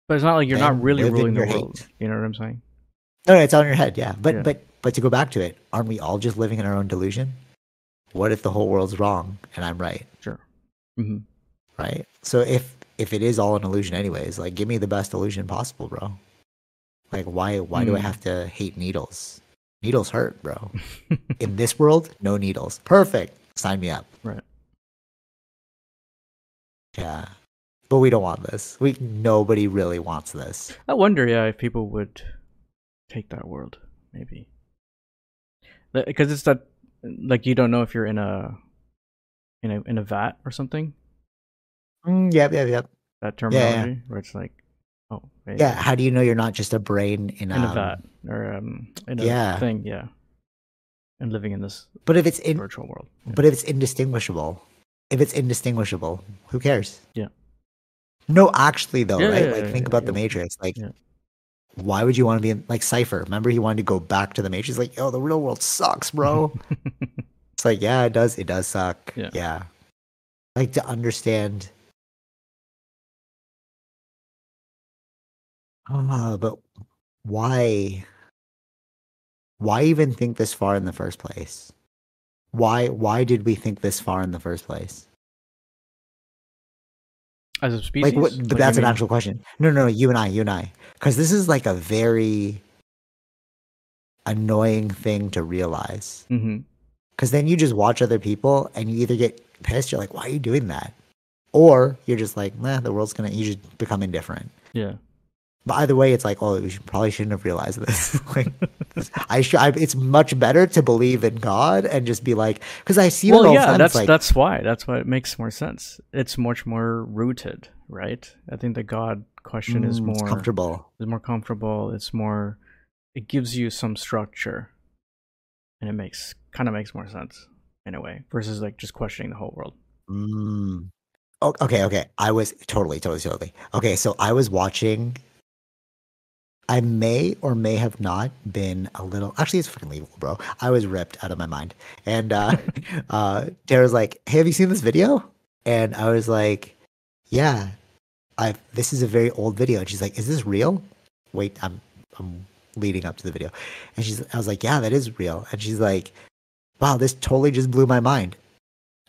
But it's not like you're not really ruling the world. hate. You know what I'm saying? No, no, it's on your head, yeah. But Yeah. but but to go back to it, aren't we all just living in our own delusion? What if the whole world's wrong and I'm right? Sure. hmm right? So if if it is all an illusion anyways, like give me the best illusion possible, bro. Like why why do I Mm. have to hate needles? Needles hurt, bro. In this world, no needles. Perfect. Sign me up. Right. Yeah. But we don't want this. We nobody really wants this. I wonder, yeah, if people would take that world, maybe. Because it's that, like, you don't know if you're in a, in a in a vat or something. Mm, yep, yep, yep. That Yeah, yeah. terminology, where it's like, oh, wait, Yeah, how do you know you're not just a brain in, in a um, vat or um, in a yeah. thing, yeah, and living in this But if it's in virtual world. Yeah. But if it's indistinguishable, if it's indistinguishable, who cares? Yeah. No, actually, though, Yeah, right? yeah, like, yeah, think about the. Matrix. Like, why would you want to be in, like, Cypher? Remember, he wanted to go back to the Matrix. Like, oh, the real world sucks, bro. it's like, yeah, it does. It does suck. Yeah. yeah. Like, to understand. Ah, but why? Why even think this far in the first place? Why? Why did we think this far in the first place? As a species, Like, what, but that's an mean- actual question. No, no, no, you and I, you and I, because this is like a very annoying thing to realize. Mm-hmm. Because then you just watch other people, and you either get pissed, you're like, "Why are you doing that?" Or you're just like, "Nah, the world's gonna." You just become indifferent. Yeah. But either way, it's like, "Oh, we should, probably shouldn't have realized this." like, I should. I, it's much better to believe in God and just be like, because I see it well, yeah, time. that's like, that's why. That's why it makes more sense. It's much more rooted, right? I think the God question is mm, it's more comfortable. is more comfortable. It's more. It gives you some structure, and it makes kind of makes more sense in a way versus like just questioning the whole world. Mm. Oh, okay, okay. I was totally, totally, totally. Okay, so I was watching. I may or may have not been a little. Actually, it's freaking legal, bro. I was ripped out of my mind. And uh, uh, Tara's like, "Hey, have you seen this video?" And I was like, "Yeah, I. This is a very old video." And she's like, "Is this real?" Wait, I'm I'm leading up to the video, and she's. I was like, "Yeah, that is real." And she's like, "Wow, this totally just blew my mind."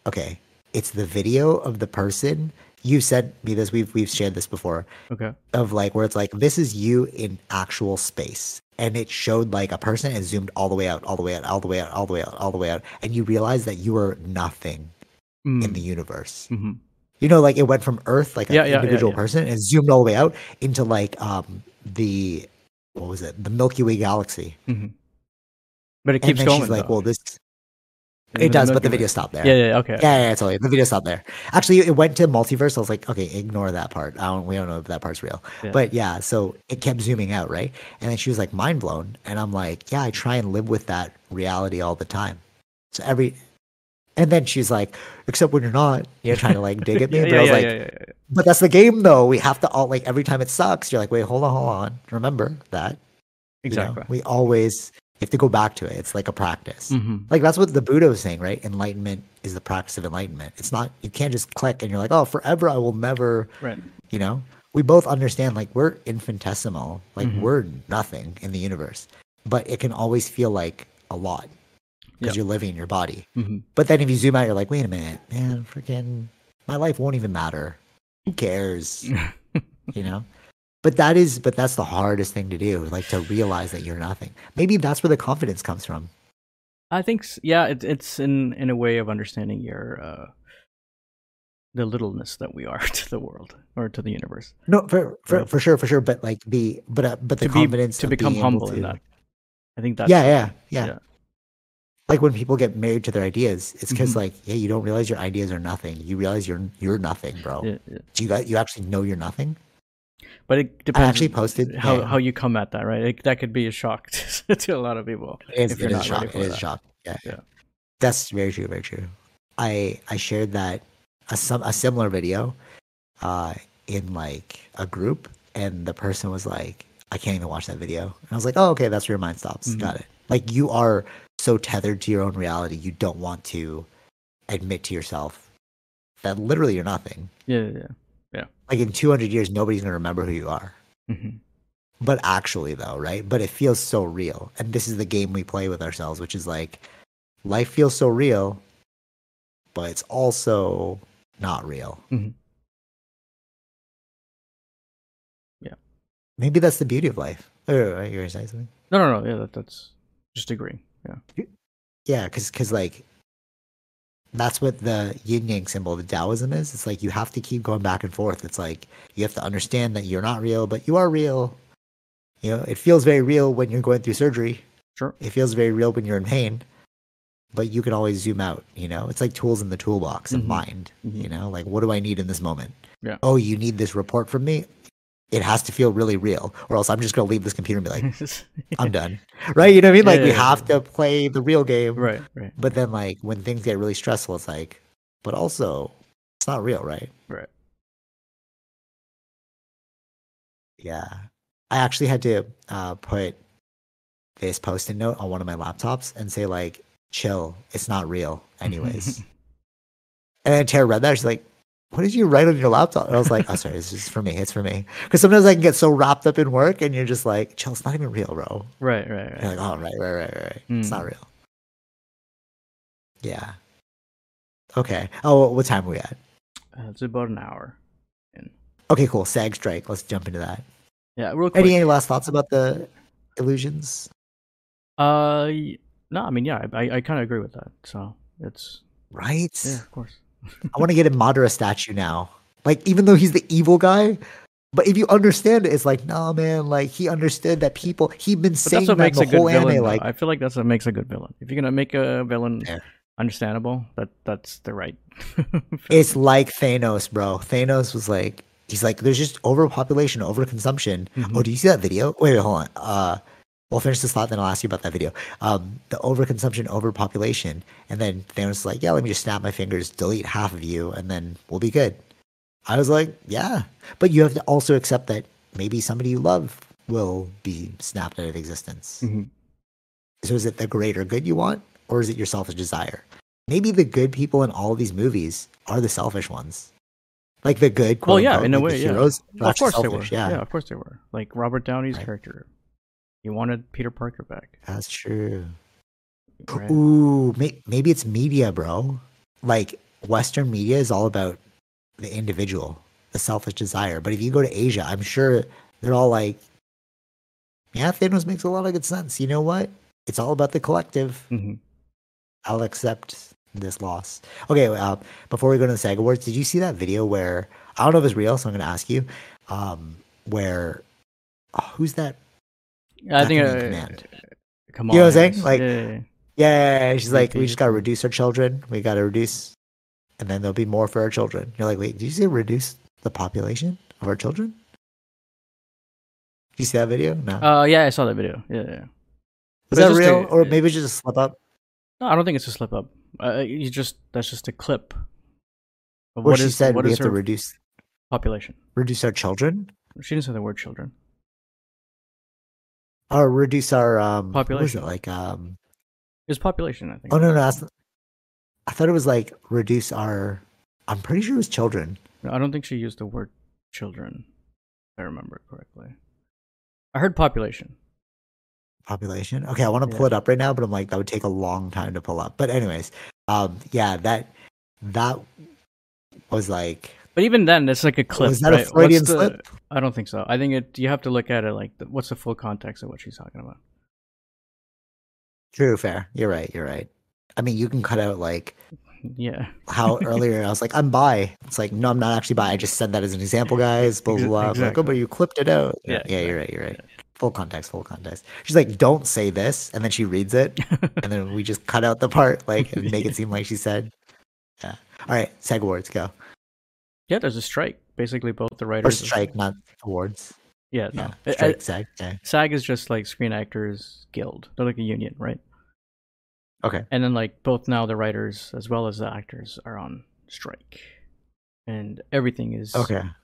Okay, it's the video of the person you said me this we've we've shared this before Okay. of like where it's like this is you in actual space and it showed like a person and zoomed all the way out all the way out all the way out all the way out all the way out and you realize that you are nothing in Mm. the universe hmm You know, like it went from Earth, like an Yeah, individual yeah. person, and zoomed all the way out into like um the what was it? The Milky Way galaxy. But it And keeps then going. she's like, though. "Well, this it does, but the video stopped there." Yeah, yeah, okay. Yeah, yeah, yeah, totally. The video stopped there. Actually, it went to multiverse. I was like, okay, ignore that part. I don't. We don't know if that part's real. Yeah. But yeah, so it kept zooming out, right? And then she was like mind blown, and I'm like, yeah, I try and live with that reality all the time. So every, and then she's like, except when you're not, you're trying to like dig at me. yeah, but I was yeah, like, but that's the game, though. We have to all like every time it sucks, you're like, wait, hold on, hold on. Remember that. you know? Exactly. We always you have to go back to it. It's like a practice. hmm Like that's what the Buddha was saying, right? Enlightenment is the practice of enlightenment. It's not you can't just click and you're like, oh, forever I will never, Right. you know. We both understand like we're infinitesimal, like Mhm. we're nothing in the universe, but it can always feel like a lot because Yep. you're living in your body. hmm But then if you zoom out, you're like, wait a minute, man, freaking, my life won't even matter. Who cares? you know but that is but that's the hardest thing to do like to realize that you're nothing maybe that's where the confidence comes from I think, yeah, it, it's in in a way of understanding your uh, the littleness that we are to the world or to the universe. no for for, for sure for sure but like the but uh, but the to be confidence to of become humble to, in that. I think that's yeah, yeah yeah yeah. like when people get married to their ideas it's because Mhm. like yeah you don't realize your ideas are nothing you realize you're you're nothing bro yeah, yeah. do you you actually know you're nothing But it depends. actually posted- how yeah. how you come at that, right? It, that could be a shock to, to a lot of people It is, if you're it is not a shock. ready for It is a shock. Yeah. Yeah. That's very true. Very true. I I shared that a some a similar video, uh, in like a group, and the person was like, "I can't even watch that video," and I was like, "Oh, okay, that's where your mind stops. Mhm. Got it." Like you are so tethered to your own reality, you don't want to admit to yourself that literally you're nothing. Yeah, yeah. Like in 200 years, nobody's gonna remember who you are. hmm but actually though right but it feels so real and this is the game we play with ourselves which is like life feels so real but it's also not real Mhm. Yeah. maybe that's the beauty of life oh, you're gonna say something No, no, no. Yeah, that, that's just agreeing. Yeah. yeah because because like that's what the yin yang symbol of Taoism is. It's like you have to keep going back and forth. It's like you have to understand that you're not real, but you are real. You know, it feels very real when you're going through surgery. Sure. It feels very real when you're in pain, but you can always zoom out. You know, it's like tools in the toolbox of Mhm. mind. Mhm. You know, like what do I need in this moment? Yeah. Oh, you need this report from me. It has to feel really real, or else I'm just gonna leave this computer and be like, I'm done. Right? You know what I mean? Like we yeah, yeah, have to play the real game. right, right, But then, like, when things get really stressful, it's like, but also, it's not real, right? right. Yeah. I actually had to uh, put this post it note on one of my laptops and say, like, chill, it's not real, anyways. and then Tara read that. She's like, what did you write on your laptop? And I was like, oh, sorry, this is for me. It's for me. Because sometimes I can get so wrapped up in work and you're just like, chill, it's not even real, bro. right, right, You're right. like, oh, right, right, right, right. right. It's not Mm. real. Yeah. Okay. Oh, what time are we at? Uh, it's about an hour. Okay, cool. SAG strike. Let's jump into that. Yeah, real quick. Any, any last thoughts about the illusions? Uh, no, I mean, yeah, I, I, I kind of agree with that. So it's Right? yeah, of course. I want to get a Madara statue now. Like, even though he's the evil guy, but if you understand it, it's like, nah, man. Like, he understood that people. He'd been But saying that's what that makes the a good whole villain. anime. though. Like, I feel like that's what makes a good villain. If you're gonna make a villain Fair. understandable, that that's the right. it's like Thanos, bro. Thanos was like, he's like, there's just overpopulation, overconsumption. Mhm. Oh, do you see that video? Wait, wait, hold on. Uh, we'll finish this thought, then I'll ask you about that video. Um, the overconsumption, overpopulation, and then Thanos is like, yeah, let me just snap my fingers, delete half of you, and then we'll be good. I was like, yeah, but you have to also accept that maybe somebody you love will be snapped out of existence. Mhm. So is it the greater good you want, or is it your selfish desire? Maybe the good people in all of these movies are the selfish ones. Like the good, Well, yeah, unquote, in a like way, the yeah. heroes. are of actually course they were. Yeah. Yeah, of course they were. Like Robert Downey's Right. character, he wanted Peter Parker back. that's true. Right? Ooh, may- maybe it's media, bro. Like Western media is all about the individual, the selfish desire. But if you go to Asia, I'm sure they're all like, yeah, Thanos makes a lot of good sense. You know what? It's all about the collective. hmm I'll accept this loss. Okay, uh, before we go to the SAG Awards, did you see that video where I don't know if it's real, so I'm going to ask you, um, where oh, who's that? I think. Uh, command. come You know what I'm saying? Like- yeah, yeah, yeah. She's like, we just got to reduce our children. We got to reduce, and then there'll be more for our children. You're like, wait, did you say reduce the population of our children? Did you see that video? No. Uh, yeah, I saw that video. Yeah, yeah. But that real, a- or maybe it's just a slip up? No, I don't think it's a slip up. Uh, you just that's just a clip. Of what she is said what we is have to reduce population? reduce our children, She didn't say the word children. Or reduce our um What was Population. it like um? It's population, I think. Oh no, no, that's, I thought it was like reduce our. I'm pretty sure it was children. No, I don't think she used the word children. If I remember correctly. I heard population. population. Okay, I want to Yeah. pull it up right now, but I'm like that would take a long time to pull up. But anyways, um, yeah, that that was like But even then, it's like a clip. Oh, was that a? Freudian the- slip? I don't think so. I think it. You have to look at it like the, what's the full context of what she's talking about. True, fair. You're right. You're right. I mean, you can cut out like Yeah. how earlier I was like, I'm bi. It's like, no, I'm not actually bi. I just said that as an example, guys. Blah blah. Blah. I'm Like, oh, but you clipped it out. Yeah, yeah, you're right. You're right. Full context. Full context. She's like, don't say this, and then she reads it, and then we just cut out the part like and make it seem like she said. Yeah. All right. Seg awards go yeah. There's a strike. Basically, both the writers. or strike, not awards. Yeah. No. Yeah. I- I- Strike. Seg. Okay. SAG is just like Screen Actors Guild. They're like a union, right? Okay. And then like both now the writers as well as the actors are on strike, and everything is Okay. on-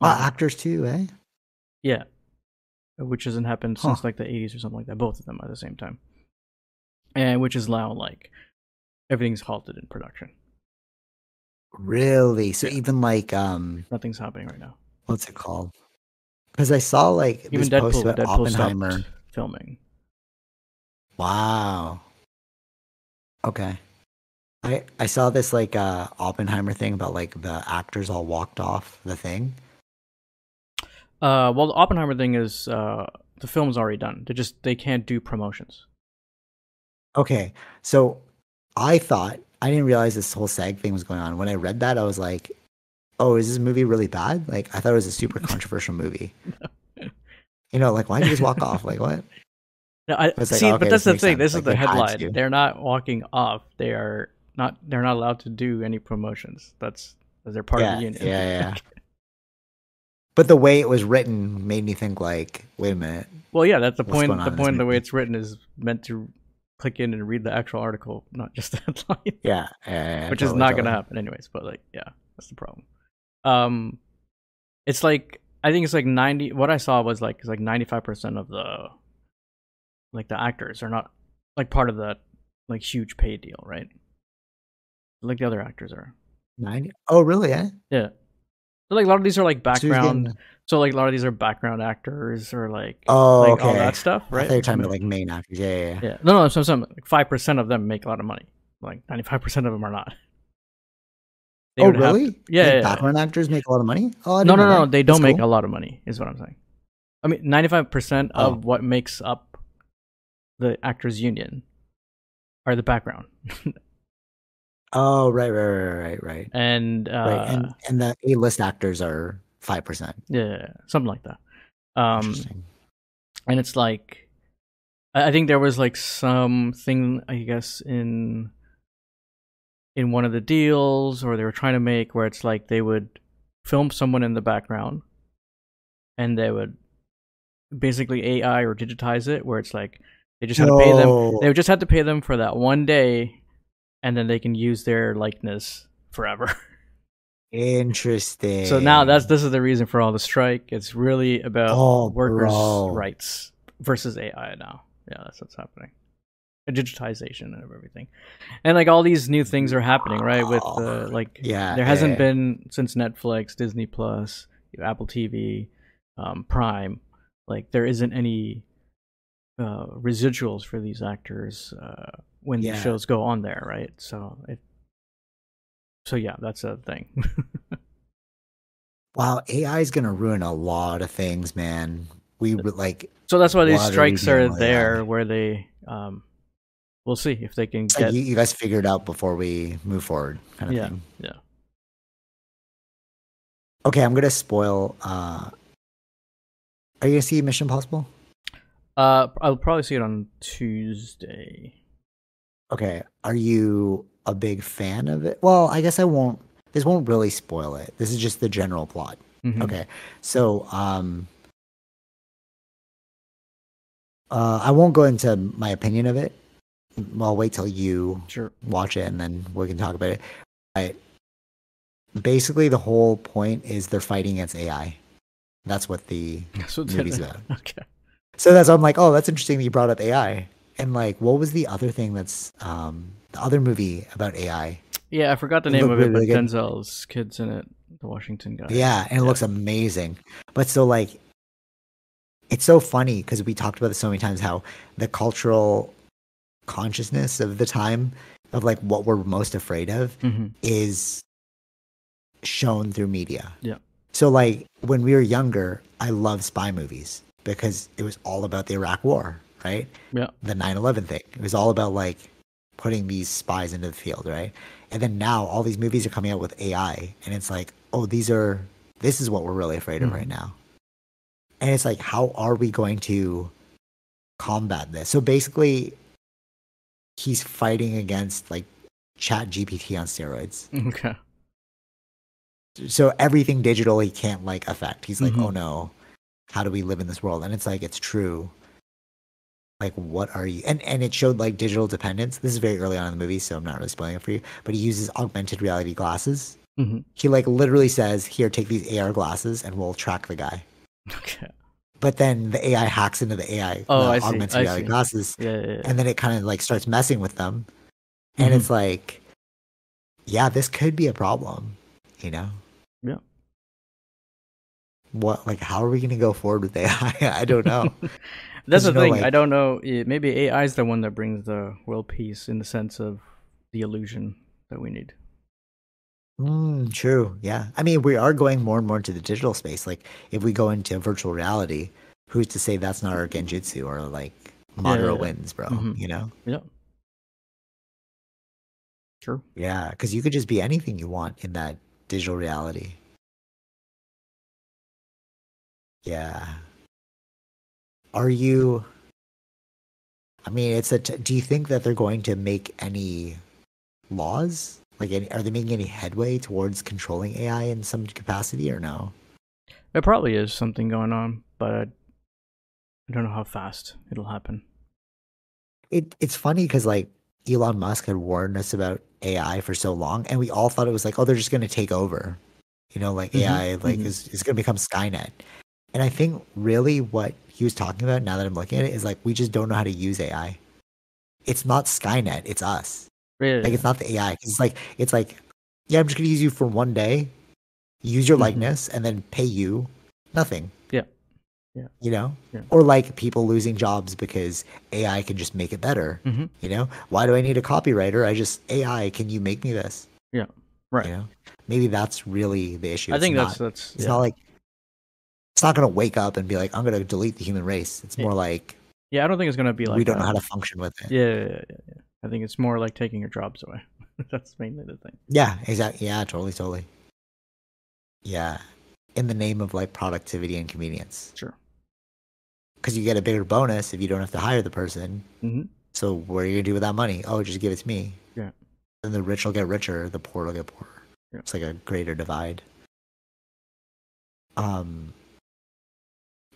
Uh, actors too, eh? yeah, which hasn't happened Huh. since like the 80s or something like that. Both of them at the same time, and which is now like everything's halted in production. Really? So even like um, Nothing's happening right now. what's it called? Because I saw like Even this post about Deadpool Oppenheimer. filming. Wow. Okay. I I saw this like uh Oppenheimer thing about like the actors all walked off the thing. Uh, well, the Oppenheimer thing is uh, the film's already done. They just they can't do promotions. Okay. So I thought I didn't realize this whole SAG thing was going on. When I read that, I was like, "Oh, is this movie really bad?" Like I thought it was a super controversial movie. You know, like why did you just walk off? Like what? No, I, It's like, see, okay, but that's the thing. sense. This Like, is the headline. They're not walking off. They are not. They're not allowed to do any promotions. That's they're part yeah, of the union. yeah, yeah. But the way it was written made me think like, wait a minute. well, yeah, that's the point. The point. The way it's written is meant to click in and read the actual article, not just the headline, Yeah, yeah, yeah, which is not totally. gonna happen anyways. But like, yeah, that's the problem. Um, it's like I think it's like ninety. What I saw was like it's like ninety five percent of the like the actors are not like part of that like huge pay deal, right? Like the other actors are. Ninety. Oh, really? Eh? Yeah. So like a lot of these are like background. getting- So like a lot of these are background actors or like Oh, like okay. all that stuff, right? were talking about like main actors. Yeah, yeah, yeah. yeah. No, no. So some five percent of them make a lot of money. Like ninety five percent of them are not. They oh, really? yeah, Like, yeah, yeah. Background actors make a lot of money. Oh, No, no, no. They don't That's make cool. a lot of money. Is what I'm saying. I mean, ninety five percent of Oh. what makes up the actors union are the background, Oh, right, right, right, right, right. and uh, right. And and the A list actors are five percent. yeah, something like that. Um, Interesting. and it's like I think there was like something I guess in in one of the deals or they were trying to make where it's like they would film someone in the background and they would basically AI or digitize it where it's like they just had to pay them they would just have to pay them for that one day and then they can use their likeness forever. Interesting. so now that's this is the reason for all the strike. It's really about Oh, workers' bro. rights versus AI now. Yeah, that's what's happening. And digitization and everything, and like all these new things are happening, right? With uh, like, Yeah, there hasn't yeah. been since Netflix, Disney Plus, Apple TV, um, Prime. Like there isn't any uh, residuals for these actors uh, when Yeah. the shows go on there, right? So it. So yeah, that's a thing. wow. AI is gonna ruin a lot of things, man. We would like So that's why these What are we strikes are there, AI? where they um, we'll see if they can get. you, you guys figure it out before we move forward, kind of yeah, thing. yeah. Okay, I'm gonna spoil. uh Are you gonna see Mission Impossible? Uh, I'll probably see it on Tuesday. Okay, are you a big fan of it? Well, I guess I won't. This won't really spoil it. This is just the general plot. Mhm. Okay, so um, uh, I won't go into my opinion of it. I'll wait till you Sure. watch it and then we can talk about it. But basically, the whole point is they're fighting against AI. That's what the That's what movie's about. Okay. So that's I'm like, oh, that's interesting that you brought up AI. And like, what was the other thing that's um the other movie about AI? Yeah, I forgot the name of it, really but good. Denzel's kids in it, the Washington guy. Yeah, and it Yeah. looks amazing. But so like, it's so funny because we talked about this so many times how the cultural consciousness of the time of like what we're most afraid of hmm is shown through media. Yeah. So like when we were younger, I loved spy movies because it was all about the Iraq War, right? Yeah. The 9/11 thing. It was all about like putting these spies into the field, right? And then now all these movies are coming out with AI and it's like, "Oh, these are this is what we're really afraid of Mhm. right now." And it's like, how are we going to combat this? So basically he's fighting against like chat GPT on steroids Okay. so everything digital he can't like affect. He's like, Mhm. oh no, how do we live in this world? And it's like it's true. Like, what are you? And and it showed like digital dependence. This is very early on in the movie, so I'm not really spoiling it for you. But he uses augmented reality glasses. hmm He like literally says, "Here, take these AR glasses, and we'll track the guy." Okay. But then the AI hacks into the AI Oh, the I see, augmented I reality see. glasses, Yeah, yeah, yeah. and then it kind of like starts messing with them, and Mhm. it's like, yeah, this could be a problem, you know. Yeah. what like how are we going to go forward with AI? I don't know. That's the know, thing. I don't know. Maybe AI is the one that brings the world peace in the sense of the illusion that we need. mm, true. Yeah. I mean, we are going more and more into the digital space. Like if we go into virtual reality, who's to say that's not our genjutsu or like Madara yeah. wins, bro, Mhm. you know? Yeah. True. Yeah, cuz you could just be anything you want in that digital reality. Yeah. Are you I mean, it's a t- do you think that they're going to make any laws? Like any, are they making any headway towards controlling AI in some capacity or no? There probably is something going on, but I, don't know how fast it'll happen. It it's funny cuz like Elon Musk had warned us about AI for so long and we all thought it was like oh they're just going to take over. You know, like Mhm, AI like mhm. is is going to become Skynet. And I think really what he was talking about now that I'm looking at it is like we just don't know how to use AI. It's not Skynet, it's us. Yeah, Like it's not the AI. It's like it's like yeah, I'm just to use you for one day, use your Mhm. likeness and then pay you nothing. Yeah. Yeah. You know? Yeah. Or like people losing jobs because AI can just make it better. Mhm. You know, why do I need a copywriter? I just AI. Can you make me this? Yeah. Right. You know, maybe that's really the issue. I It's think not, that's that's It's yeah. not like it's not gonna wake up and be like, I'm gonna delete the human race. It's more like yeah. I don't think it's gonna be like we don't know how to function with it. Yeah, yeah, yeah, yeah. I think it's more like taking your jobs away. that's mainly the thing. Yeah, exactly. Yeah, totally, totally. Yeah, in the name of like productivity and convenience, Sure. because you get a bigger bonus if you don't have to hire the person. hmm So what are you gonna do with that money? Oh, just give it to me. Yeah. Then the rich will get richer, the poor will get poorer. Yeah. It's like a greater divide. Um.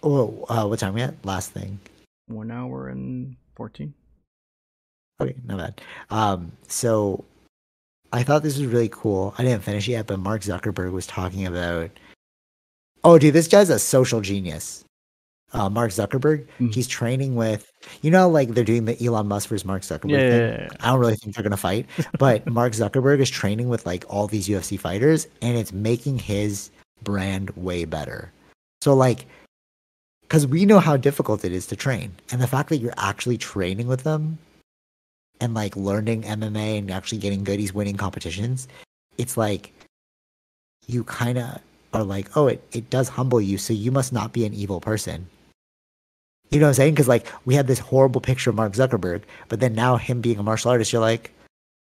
Oh, uh, what time we at? Last thing. One hour and fourteen. Okay, not bad. Um, so I thought this was really cool. I didn't finish yet, but Mark Zuckerberg was talking about. Oh, dude, this guy's a social genius. Uh, Mark Zuckerberg. Mm. He's training with, you know, like they're doing the Elon Musk versus Mark Zuckerberg Yeah, thing. yeah, yeah, yeah. I don't really think they're gonna fight, but Mark Zuckerberg is training with like all these UFC fighters, and it's making his brand way better. So like, because we know how difficult it is to train, and the fact that you're actually training with them, and like learning MMA and actually getting good, he's winning competitions. It's like you kind of are like, oh, it it does humble you, so you must not be an evil person. You know what I'm saying? Because like we had this horrible picture of Mark Zuckerberg, but then now him being a martial artist, you're like,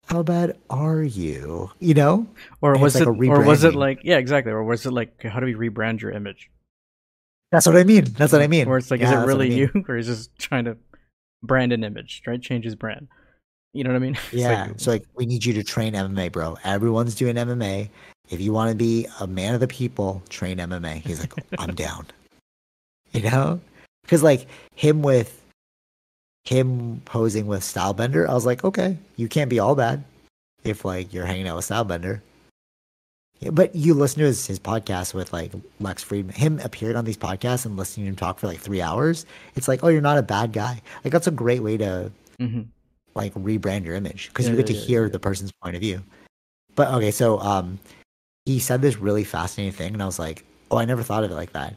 how bad are you? You know? Or And was it's it? like or was it like? Yeah, exactly. Or was it like? How do we rebrand your image? That's what I mean. That's what I mean. Or it's like, Yeah, is it what I really mean. you, or is just trying to brand an image, right? Change his brand. You know what I mean? It's Yeah. like- so like we need you to train MMA, bro. Everyone's doing MMA. If you want to be a man of the people, train MMA. He's like, I'm down. You know? Because like him with him posing with Stylebender, I was like, okay, you can't be all bad if like you're hanging out with Stylebender. But you listen to his, his podcast with like Lex Fridman. Him appeared on these podcasts and listening to him talk for like three hours. It's like, oh, you're not a bad guy. Like that's a great way to Mhm. like rebrand your image because Yeah, you get yeah, to yeah, hear the person's point of view. But okay, so um, he said this really fascinating thing, and I was like, oh, I never thought of it like that.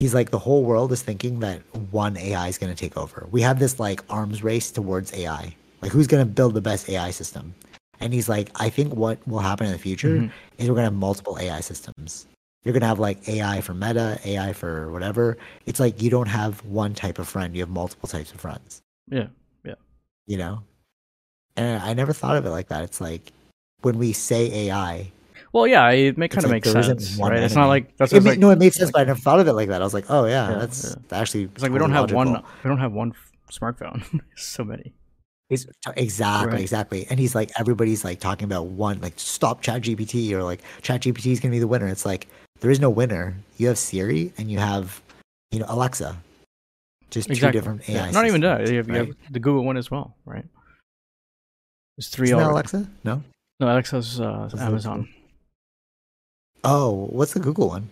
He's like, the whole world is thinking that one AI is going to take over. We have this like arms race towards AI. Like, who's going to build the best AI system? And he's like, I think what will happen in the future Mhm. is we're going to have multiple AI systems. You're going to have like AI for meta, AI for whatever. It's like you don't have one type of friend, you have multiple types of friends Yeah. Yeah. You know and i never thought of it like that it's like when we say ai Well, yeah, it may, kind of like makes sense, right? It's not like that's it ma- like no it made sense like- but i never thought of it like that i was like oh yeah, Yeah, that's yeah. actually it's like we don't have one. We don't have one f- smartphone. so many. It's- exactly Right. exactly and he's like everybody's like talking about one like stop chat gpt or like chat gpt is gonna be the winner it's like there is no winner you have siri and you have you know alexa just two different ai Yeah. Not even that. You have, you have the Google one as well, right? There's three Isn't that already. alexa no No, Alexa's uh, Amazon. oh what's the google one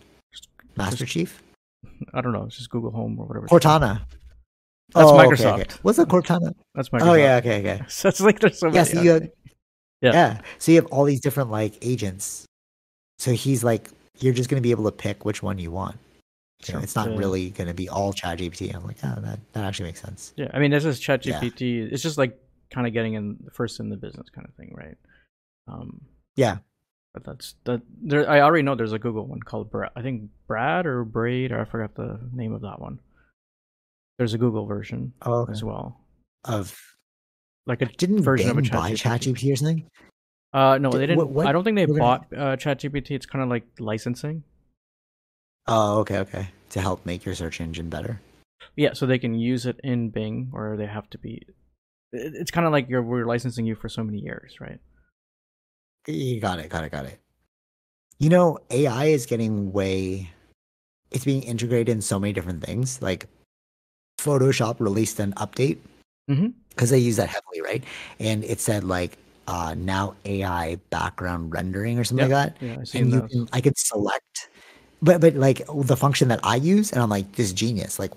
master Just- chief I don't know. It's just Google Home or whatever. cortana That's Oh, okay, Microsoft. okay. What's a Cortana? That's Microsoft. Oh yeah, okay, okay. So it's like there's so Yeah, many. so you have, Yeah. yeah. So you have all these different like agents. So he's like, you're just gonna be able to pick which one you want. You know, it's not Yeah. really gonna be all ChatGPT. I'm like, oh, that that actually makes sense. Yeah, I mean, this is Yeah. ChatGPT. It's just like kind of getting in first in the business kind of thing, right? Um, Yeah. but that's that. There, I already know there's a Google one called Brad. I think Brad or Braid, or I forgot the name of that one. There's a Google version Oh, okay. as well, Of like a didn't version of a Bing buy ChatGPT. Or something? Uh, no, Did- they didn't. what- what I don't think they we're gonna- bought uh, ChatGPT. It's kind of like licensing. Oh, okay, okay. To help make your search engine better. Yeah, so they can use it in Bing, or they have to be. It's kind of like you're we're licensing you for so many years, right? You got it, got it, got it. You know, AI is getting way it's being integrated in so many different things. Like Photoshop released an update because they use that heavily, right? And it said like uh now AI background rendering or something like that. Yeah, I And you those. can I could select but but like the function that I use and I'm like this is genius. Like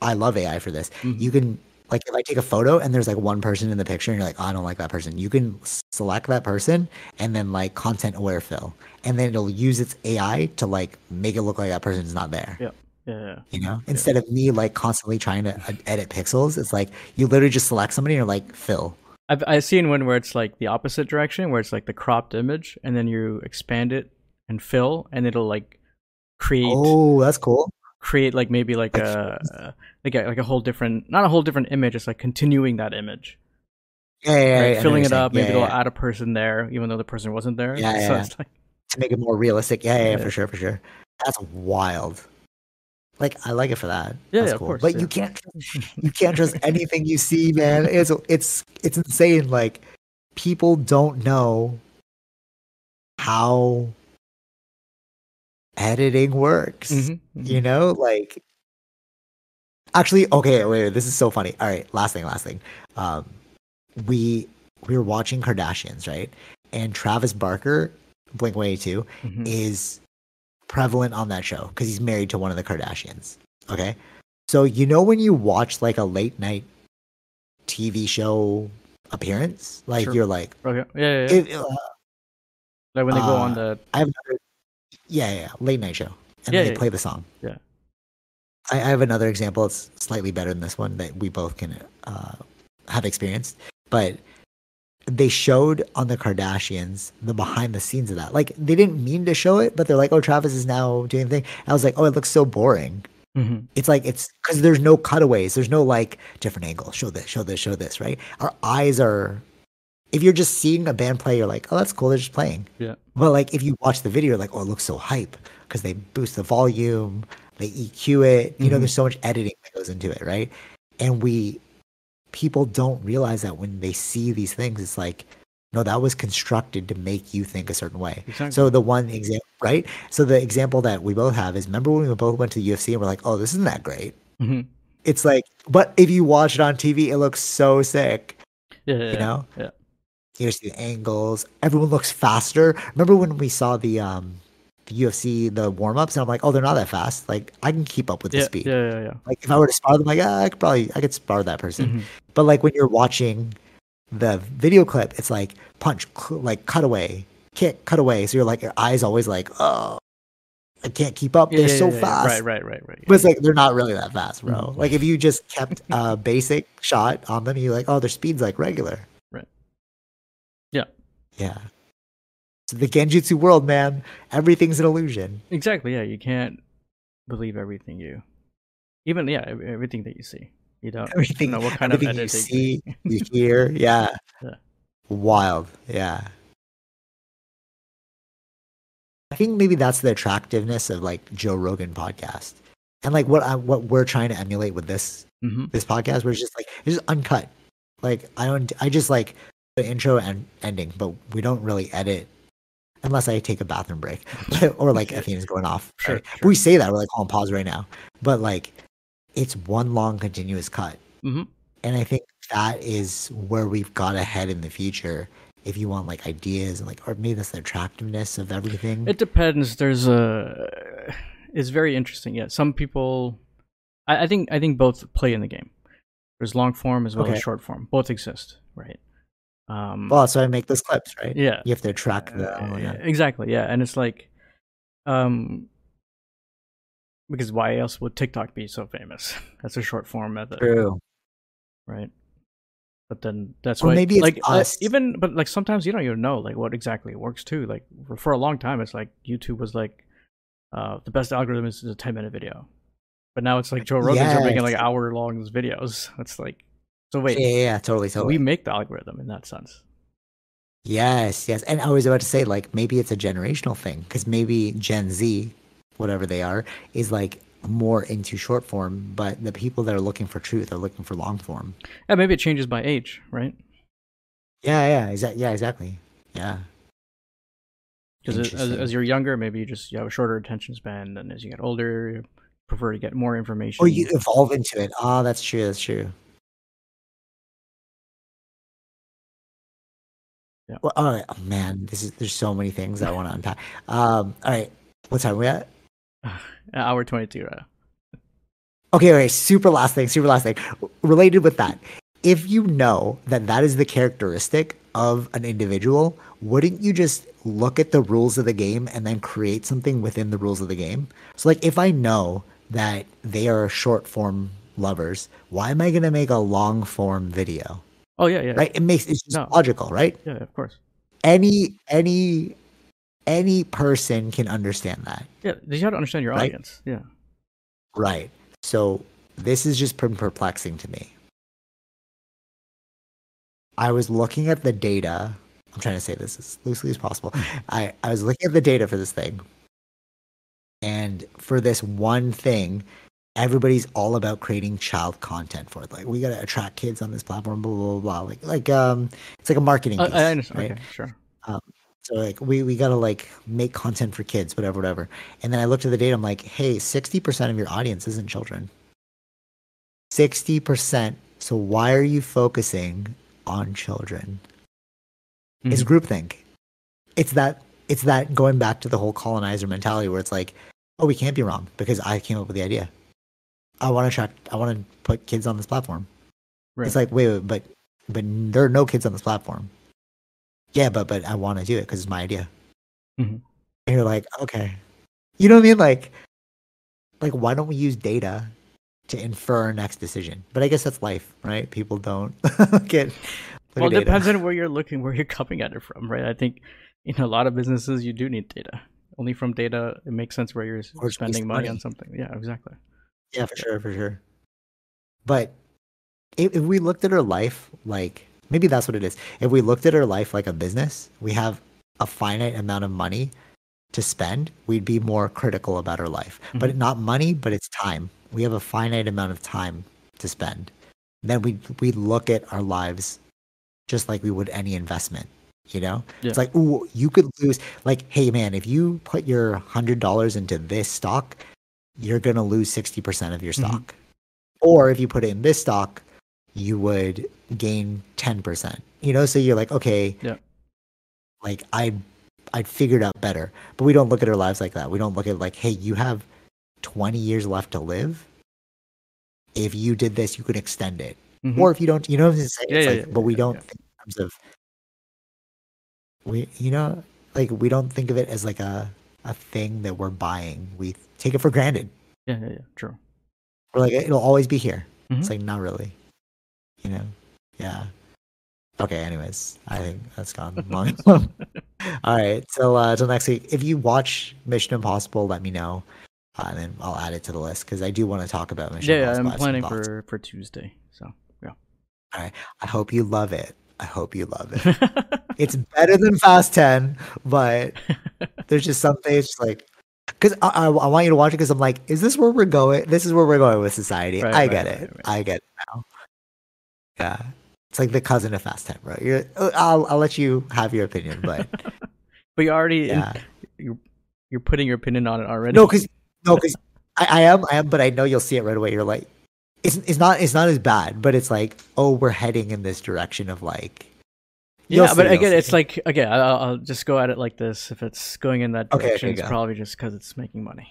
I love AI for this. Mhm. You can like if I take a photo and there's like one person in the picture and you're like, oh, I don't like that person. You can select that person and then like content aware fill, and then it'll use its AI to like make it look like that person's not there. Yeah, yeah, yeah. You know, instead of me like constantly trying to uh, edit pixels, it's like you literally just select somebody and you're like fill. I've I've seen one where it's like the opposite direction, where it's like the cropped image, and then you expand it and fill, and it'll like create Oh, that's cool. create like maybe like Like a like a like a whole different not a whole different image. It's like continuing that image, Yeah, yeah, yeah, right? I know what filling it up. Maybe yeah, they'll yeah. add a person there, even though the person wasn't there. Yeah, so yeah. it's like to make it more realistic. Yeah, yeah, yeah, Yeah. for sure, for sure. That's wild. Like I like it for that. Yeah, That's yeah, of cool. course, But yeah. you can't you can't trust anything you see, man. It's it's it's insane. Like people don't know how editing works. Mhm, mhm. You know, like actually, okay, wait, wait, this is so funny. All right, last thing, last thing. Um, we we were watching Kardashians, right? And Travis Barker, Blink One Eighty Two, Mhm. is prevalent on that show because he's married to one of the Kardashians. Okay, so you know when you watch like a late night TV show appearance, like Sure. you're like, Okay. Yeah, yeah, yeah. it, uh, like when they go on uh, the I have another, yeah, yeah, late night show, and Yeah, they play the song. Yeah. I, I have another example. It's slightly better than this one that we both can uh, have experienced, but they showed on the Kardashians the behind the scenes of that. Like they didn't mean to show it, but they're like, "Oh, Travis is now doing the thing." I was like, "Oh, it looks so boring." Mhm. It's like it's because there's no cutaways. There's no like different angles. Show this, show this, show this. Right? Our eyes are. If you're just seeing a band play, you're like, oh, that's cool. They're just playing. Yeah. But like if you watch the video, you're like, oh, it looks so hype because they boost the volume, they EQ it. You know, Mhm. there's so much editing that goes into it, right? And we people don't realize that when they see these things, it's like, no, that was constructed to make you think a certain way. Exactly. So the one example, right? So the example that we both have is remember when we both went to the UFC and we're like, oh, this isn't that great. Mhm. It's like, but if you watch it on TV, it looks so sick. Yeah, You know, Yeah. you see the angles. Everyone looks faster. Remember when we saw the um the UFC the warm ups and I'm like, oh, they're not that fast. Like I can keep up with the Yeah, speed. yeah, yeah, yeah. Like if I were to spar them, like ah, I could probably I could spar that person. Mhm. But like when you're watching the video clip, it's like punch, cl- like cutaway, kick, cutaway. So you're like your eyes always like, oh, I can't keep up. Yeah, They're yeah, so fast. Right, right, right, right. But it's like they're not really that fast, bro. Mhm. Like if you just kept a basic shot on them, you're like, oh, their speed's like regular. Right. Yeah. Yeah. So the Genjutsu world, man, everything's an illusion. Exactly. Yeah, you can't believe everything you, even yeah, everything that you see. You don't Everything, know what kind of everything you see, you hear, yeah. Yeah. Wild, yeah. I think maybe that's the attractiveness of like Joe Rogan podcast, and like what I, what we're trying to emulate with this Mhm. this podcast, where it's just like it's just uncut. Like I don't, I just like the intro and ending, but we don't really edit unless I take a bathroom break or like Athena's going off. Sure, right? sure. We say that we're like on pause right now, but like it's one long continuous cut, Mhm. and I think that is where we've got ahead in the future. If you want like ideas and like, or maybe that's the attractiveness of everything. It depends. There's a. It's very interesting. Yeah, some people. I, I think I think both play in the game. There's long form as well Okay. as short form. Both exist, right? Um, well, so I make those clips, right? yeah. You have to track the. Uh, oh, yeah, exactly. Yeah, and it's like, um, because why else would TikTok be so famous? That's a short form method, True. right? But then that's Or why, maybe it's like uh, even, but like sometimes you don't even know like what exactly works too. Like for, a long time, it's like YouTube was like, uh, the best algorithm is a ten minute video, but now it's like Joe Rogan's are making like hour long videos. It's like, so wait, Yeah, yeah, yeah, totally, so totally. we make the algorithm in that sense. Yes, yes. And I was about to say, like, maybe it's a generational thing because maybe Gen Z, whatever they are, is like more into short form, but the people that are looking for truth are looking for long form. Yeah, maybe it changes by age, right? Yeah, yeah, exactly. Yeah, exactly. Yeah. Because as, as you're younger, maybe you just you have a shorter attention span, and as you get older, you prefer to get more oh, information. Or you evolve into it. Oh, that's true. That's true. Yeah. Well, all right. Oh, man, this is there's so many things I want to unpack. Um, all right. What time are we at? hour twenty two. Right? Okay, okay. Super last thing. Super last thing. Related with that, if you know that that is the characteristic of an individual, wouldn't you just look at the rules of the game and then create something within the rules of the game? So, like, if I know that they are short form lovers, why am I gonna make a long form video? Oh yeah, yeah, Right? It makes it's just No. logical, right? yeah. Of course. Any any any person can understand that. Yeah, you have to understand your Right. audience. Yeah. Right. So this has just been perplexing to me. I was looking at the data. I'm trying to say this as loosely as possible. I, I was looking at the data for this thing. And for this one thing, everybody's all about creating child content for it. Like we gotta attract kids on this platform, blah blah blah. blah. Like like um it's like a marketing I, piece, I understand. right? Okay, sure. So like we, we gotta like make content for kids, whatever, whatever. And then I looked at the data, I'm like, hey, sixty percent of your audience isn't children. Sixty percent. So why are you focusing on children? It's Mhm. groupthink. It's that it's that going back to the whole colonizer mentality where it's like, oh, we can't be wrong because I came up with the idea. I want to attract. I want to put kids on this platform. Right. It's like, wait, wait, but but there are no kids on this platform. Yeah, but but I want to do it because it's my idea. Mhm. And you're like, okay, you know what I mean? Like, like why don't we use data to infer our next decision? But I guess that's life, right? People don't get. well, it data. depends on where you're looking, where you're coming at it from, right? I think in a lot of businesses you do need data. Only from data it makes sense where you're Or spending money, money. on something. Yeah, exactly. Yeah, for sure, for sure. But if, if we looked at our life like maybe that's what it is. If we looked at our life like a business, we have a finite amount of money to spend, we'd be more critical about our life. But Mhm. not money, but it's time. We have a finite amount of time to spend. Then we we look at our lives just like we would any investment. You know, Yeah. it's like, ooh, you could lose. Like, hey, man, if you put your hundred dollars into this stock, you're gonna lose sixty percent of your Mhm. stock. Or if you put it in this stock, you would gain ten percent. You know, so you're like, okay, Yeah. like I, I'd figured out better. But we don't look at our lives like that. We don't look at like, hey, you have twenty years left to live. If you did this, you could extend it. Mhm. Or if you don't, you know what I'm saying? Yeah, yeah, like, yeah, but we don't think in terms of we, you know, like we don't think of it as like a a thing that we're buying. We take it for granted. yeah, yeah, yeah, true. We're like, it'll always be here. It's Mhm. like not really, you know. Yeah. Okay. Anyways, I think that's gone long. All right. So uh, till next week, if you watch Mission Impossible, let me know, uh, and then I'll add it to the list because I do want to talk about Mission Yeah, yeah, I'm I have some planning for for Tuesday. So yeah. All right. I hope you love it. I hope you love it. it's better than Fast Ten, but there's just some things like because I, I, I want you to watch it because I'm like, is this where we're going? This is where we're going with society. Right, I right, get right, it. I get it now. Yeah, it's like the cousin of Fast Ten, bro. You're, uh, I'll I'll let you have your opinion, but but you already yeah, you're you're putting your opinion on it already. no, because no, because I, I am I am, but I know you'll see it right away. You're like, it's it's not it's not as bad, but it's like, oh, we're heading in this direction of like. You'll yeah, see, but again, see. it's like again, I'll, I'll just go at it like this. If it's going in that Okay, okay, direction, it's probably just because it's making money.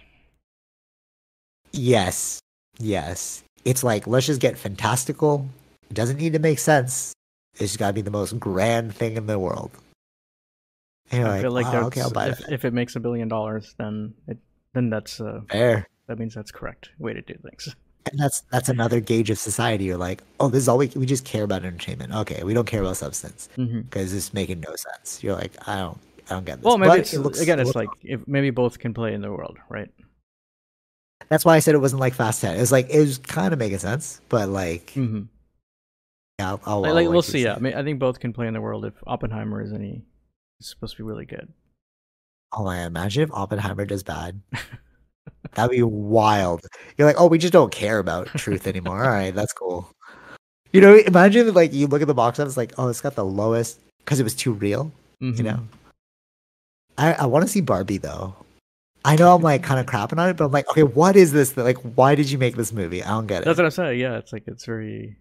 Yes. Yes. It's like, let's just get fantastical. It doesn't need to make sense. It's got to be the most grand thing in the world. I like, feel like that's, okay, I'll buy if, that. if it makes a billion dollars, then it then that's uh, Fair. that means that's correct way to do things. And that's that's another gauge of society. You're like, oh, this is all we we just care about entertainment. Okay, we don't care about substance because it's making no sense. You're like, I don't, I don't get this. Well, maybe But it's it looks- again, it's like if maybe both can play in the world, right? that's why I said it wasn't like Fast Ten. It was like it was kind of making sense, but like, hmm yeah, I'll, I'll, Like, I'll like we'll see. Yeah, I mean, I think both can play in the world. If Oppenheimer is any, is supposed to be really good. Oh my! Imagine if Oppenheimer does bad. That'd be wild. You're like, oh, we just don't care about truth anymore. All right, that's cool. You know, imagine like you look at the box office, like, oh, it's got the lowest because it was too real. You Mhm. know. I I want to see Barbie though. I know I'm like kind of crapping on it, but I'm like, okay, what is this? Like, why did you make this movie? I don't get it. That's what I'm saying. Yeah, it's like it's very,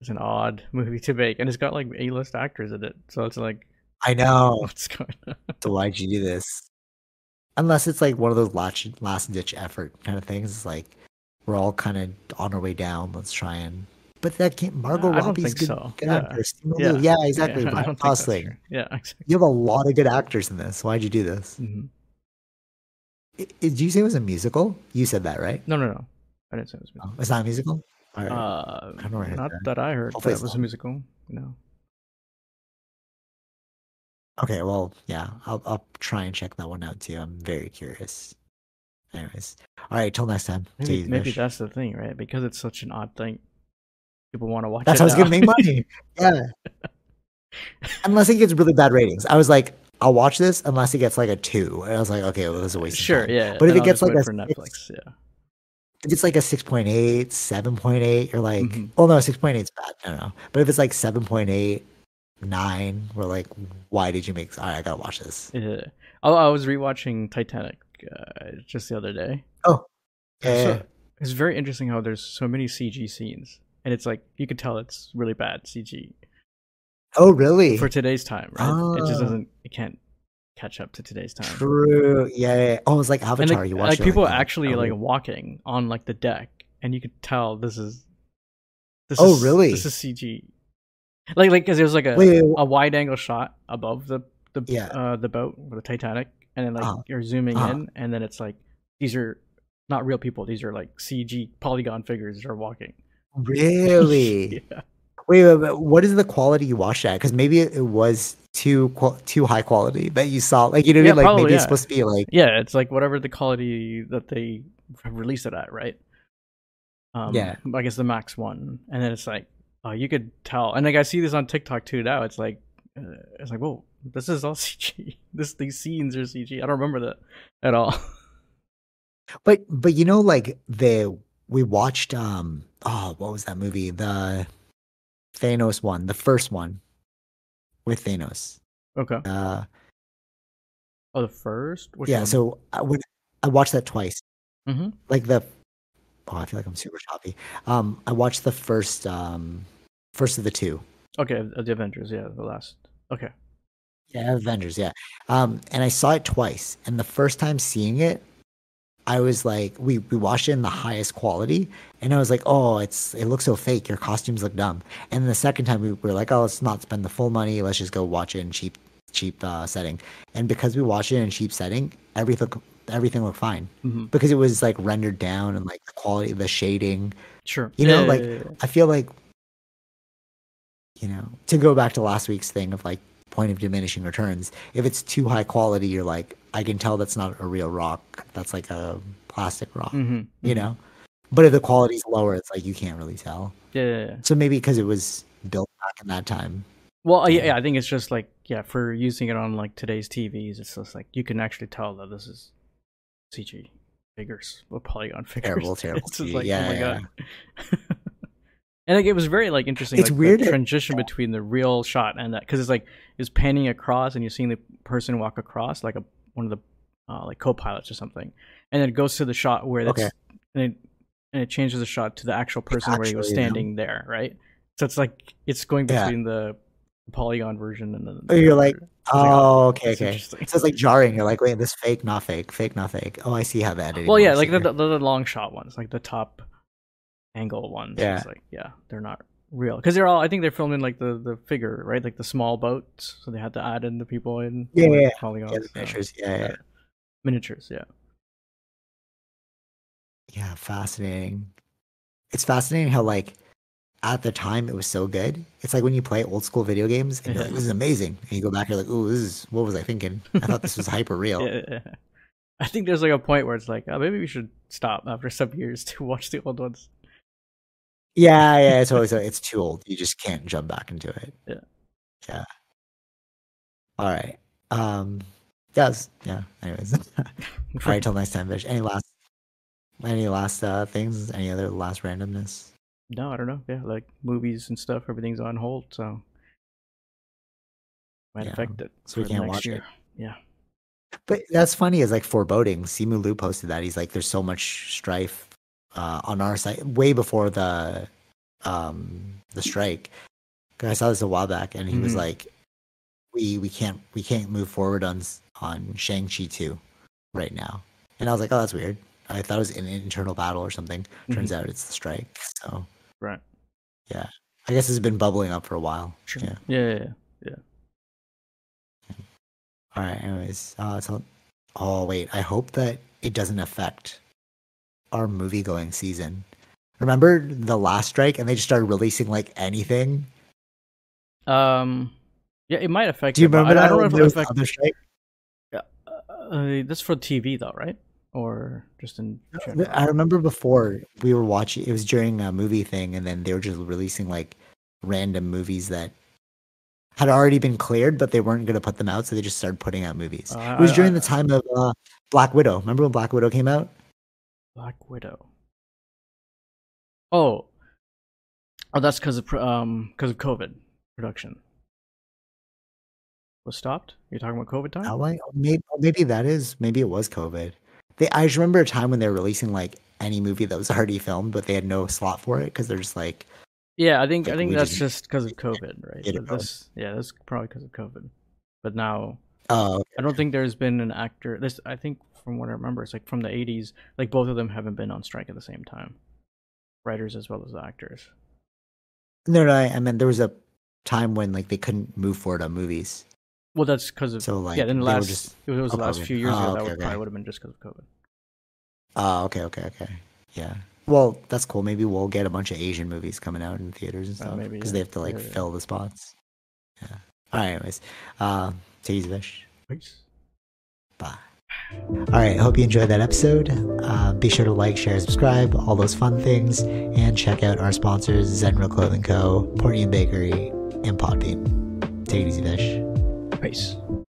it's an odd movie to make, and it's got like A-list actors in it. So it's like, I know. what's going on? So why'd you do this? Unless it's like one of those last last ditch effort kind of things. It's like we're all kind of on our way down. Let's try and. But that can't. Margot I don't Robbie's good, so. good Yeah. actress. Yeah. Yeah, yeah, exactly. Yeah, Ryan don't think that's Gosling. Yeah, exactly. You have a lot of good actors in this. Why'd you do this? hmm I- I- Did you say it was a musical? You said that, right? No, no, no. I didn't say it was a Oh, it's not a musical. All right. Uh, I don't know I heard not that. that I heard. Hopefully That it's was a musical. No. Okay. Well, yeah. I'll I'll try and check that one out too. I'm very curious. Anyways, all right. Till next time. Maybe, maybe that's the thing, right? Because it's such an odd thing, people want to watch That's how it's gonna make money. Yeah. unless it gets really bad ratings. I was like, I'll watch this unless it gets like a two. And I was like, okay, well, this is a waste. Sure, of time. yeah. But if it gets like a for six- Netflix, yeah. If it's like a 6.8, 7.8, you're like, Mhm. oh no, 6.8 is bad. I don't know. But if it's like 7.8, 9, we're like, why did you make All right, I gotta watch this. Yeah. Oh, I was rewatching Titanic uh, just the other day. Yeah, So- yeah, yeah. It's very interesting how there's so many CG scenes, and it's like you could tell it's really bad CG Oh, really? for today's time, right? It just Oh. doesn't. It can't catch up to today's time. True. Yeah, yeah. Oh, it's like Avatar. like, you watch like people it, actually oh, like walking on like the deck, and you could tell this is. This Oh, is, really? This is CG. Like, like, because it was like a Wait, wait, a wide angle shot above the the Yeah. uh, the boat or the Titanic, and then like Uh-huh. you're zooming Uh-huh. in, and then it's like these are not real people; these are like CG polygon figures that are walking. Really? yeah. Wait, wait, wait, what is the quality you watched at? Because maybe it, it was too too high quality that you saw. Like you know, what I Yeah, mean? like probably, maybe it's supposed to be like yeah, it's like whatever the quality that they have released it at, right? Um, Yeah. I guess the max one, and then it's like, oh, you could tell. And like I see this on TikTok too now. It's like, uh, it's like, whoa, this is all CG. This these scenes are CG. I don't remember that at all. But but you know, like the we watched um oh what was that movie? The Thanos one, the first one with Thanos. okay. Uh Oh, the first. Which yeah, one? so I would I watched that twice. Mhm. Like the oh, I feel like I'm super choppy. Um I watched the first um first of the two. okay, the Avengers. Yeah, the last. Okay. Yeah, Avengers, yeah. Um, and I saw it twice. And the first time seeing it, I was like, we we watched it in the highest quality, and I was like, oh, it's it looks so fake. Your costumes look dumb. And the second time we were like, oh, let's not spend the full money. Let's just go watch it in cheap cheap uh, setting. And because we watched it in cheap setting, everything everything looked fine hmm because it was like rendered down and like the quality, the shading. Sure. You know, Yeah, like yeah, yeah. I feel like, you know, to go back to last week's thing of like point of diminishing returns, if it's too high quality, you're like, I can tell that's not a real rock. That's like a plastic rock, Mhm, you mhm. know? But if the quality's lower, it's like you can't really tell. Yeah, yeah, yeah. So maybe because it was built back in that time. Well, yeah, Yeah. I think it's just like yeah, for using it on like today's TVs, it's just like you can actually tell that this is CG figures, or polygon figures. Terrible, terrible It's just like Yeah, oh my yeah, god. and like it was very like interesting. It's like, weird transition between the real shot and that because it's like it's panning across and you're seeing the person walk across like a one of the uh, like co-pilots or something, and then it goes to the shot where that's Okay. and it and it changes the shot to the actual person where he was actually standing there, right? So it's like it's going Yeah. between the polygon version and the. Oh, you're like, Oh, okay, okay. So it's like jarring. You're like, wait, this fake, not fake, fake, not fake. Oh, I see how that. well, yeah, like the, the the long shot ones, like the top angle ones. Yeah. It's like yeah, they're not real because they're all. I think they're filming like the the figure, right? Like the small boats, so they had to add in the people in Yeah, like, yeah, polygons, yeah, the so- pictures. Uh, yeah, yeah. miniatures. Yeah, Yeah, fascinating. It's fascinating how like at the time it was so good. It's like when you play old school video games and you're like, this is amazing. And you go back, you're like, oh, this is what was I thinking? I thought this was hyper real. yeah, yeah. I think there's like a point where it's like, oh, maybe we should stop after some years to watch the old ones. Yeah, yeah. It's always it's too old. You just can't jump back into it. Yeah. Yeah. All right. Um yes, yeah. Anyways. All right, till next time, Vish. Any last any last uh things? Any other last randomness? No, I don't know. Yeah, like movies and stuff, everything's on hold, so might Yeah, affect it. so we can't watch it. Yeah. But that's funny is like foreboding. Simu Liu posted that. He's like, there's so much strife uh, on our side way before the um the strike. I saw this a while back, and he was Mhm. like, we we can't we can't move forward on on Shang Chi two right now. And I was like, oh, that's weird. I thought it was an internal battle or something. Turns out it's the strike. So Right. Yeah. I guess it's been bubbling up for a while. Sure. Yeah. Yeah, yeah, yeah. All right. Anyways, uh, so oh wait, I hope that it doesn't affect our movie going season. Remember the last strike, and they just started releasing like anything. Um, yeah, it might affect. Do you it, remember I, that? I don't know when if it other strike? Uh, that's for TV though, right? Or just in general? I remember before we were watching. It was during a movie thing, and then they were just releasing like random movies that had already been cleared, but they weren't going to put them out, so they just started putting out movies. Uh, it was during the time of uh, Black Widow. Remember when Black Widow came out? Black Widow. Oh, oh, that's because of um because of COVID production was stopped. You're talking about COVID time? How maybe maybe that is maybe it was COVID. They I just remember a time when they were releasing like any movie that was already filmed, but they had no slot for it because they're just like, Yeah, I think Like, I think that's just- because of COVID, right? get it this, yeah, that's probably because of COVID. But now oh, I don't think there's been an actor. This I think from what I remember, it's like from the '80s. Like both of them haven't been on strike at the same time, writers as well as the actors. no, no, I, I meant there was a time when like they couldn't move forward on movies. Well, that's because of So like yeah. Then they the last just it was the oh, last COVID. few years Oh, ago. okay, that would okay. probably would have been just because of COVID. oh, okay, okay, okay, yeah. Well, that's cool. Maybe we'll get a bunch of Asian movies coming out in theaters and Oh, stuff maybe, because yeah. they have to like Yeah, yeah. fill the spots. Yeah. All right. Anyways, uh, take it easy, Vish. Peace. Bye. All right, hope you enjoyed that episode. Uh, be sure to like, share, subscribe, all those fun things, and check out our sponsors Zenro Clothing Co., Portian Bakery, and Podbean. Take it easy, Vish. Peace.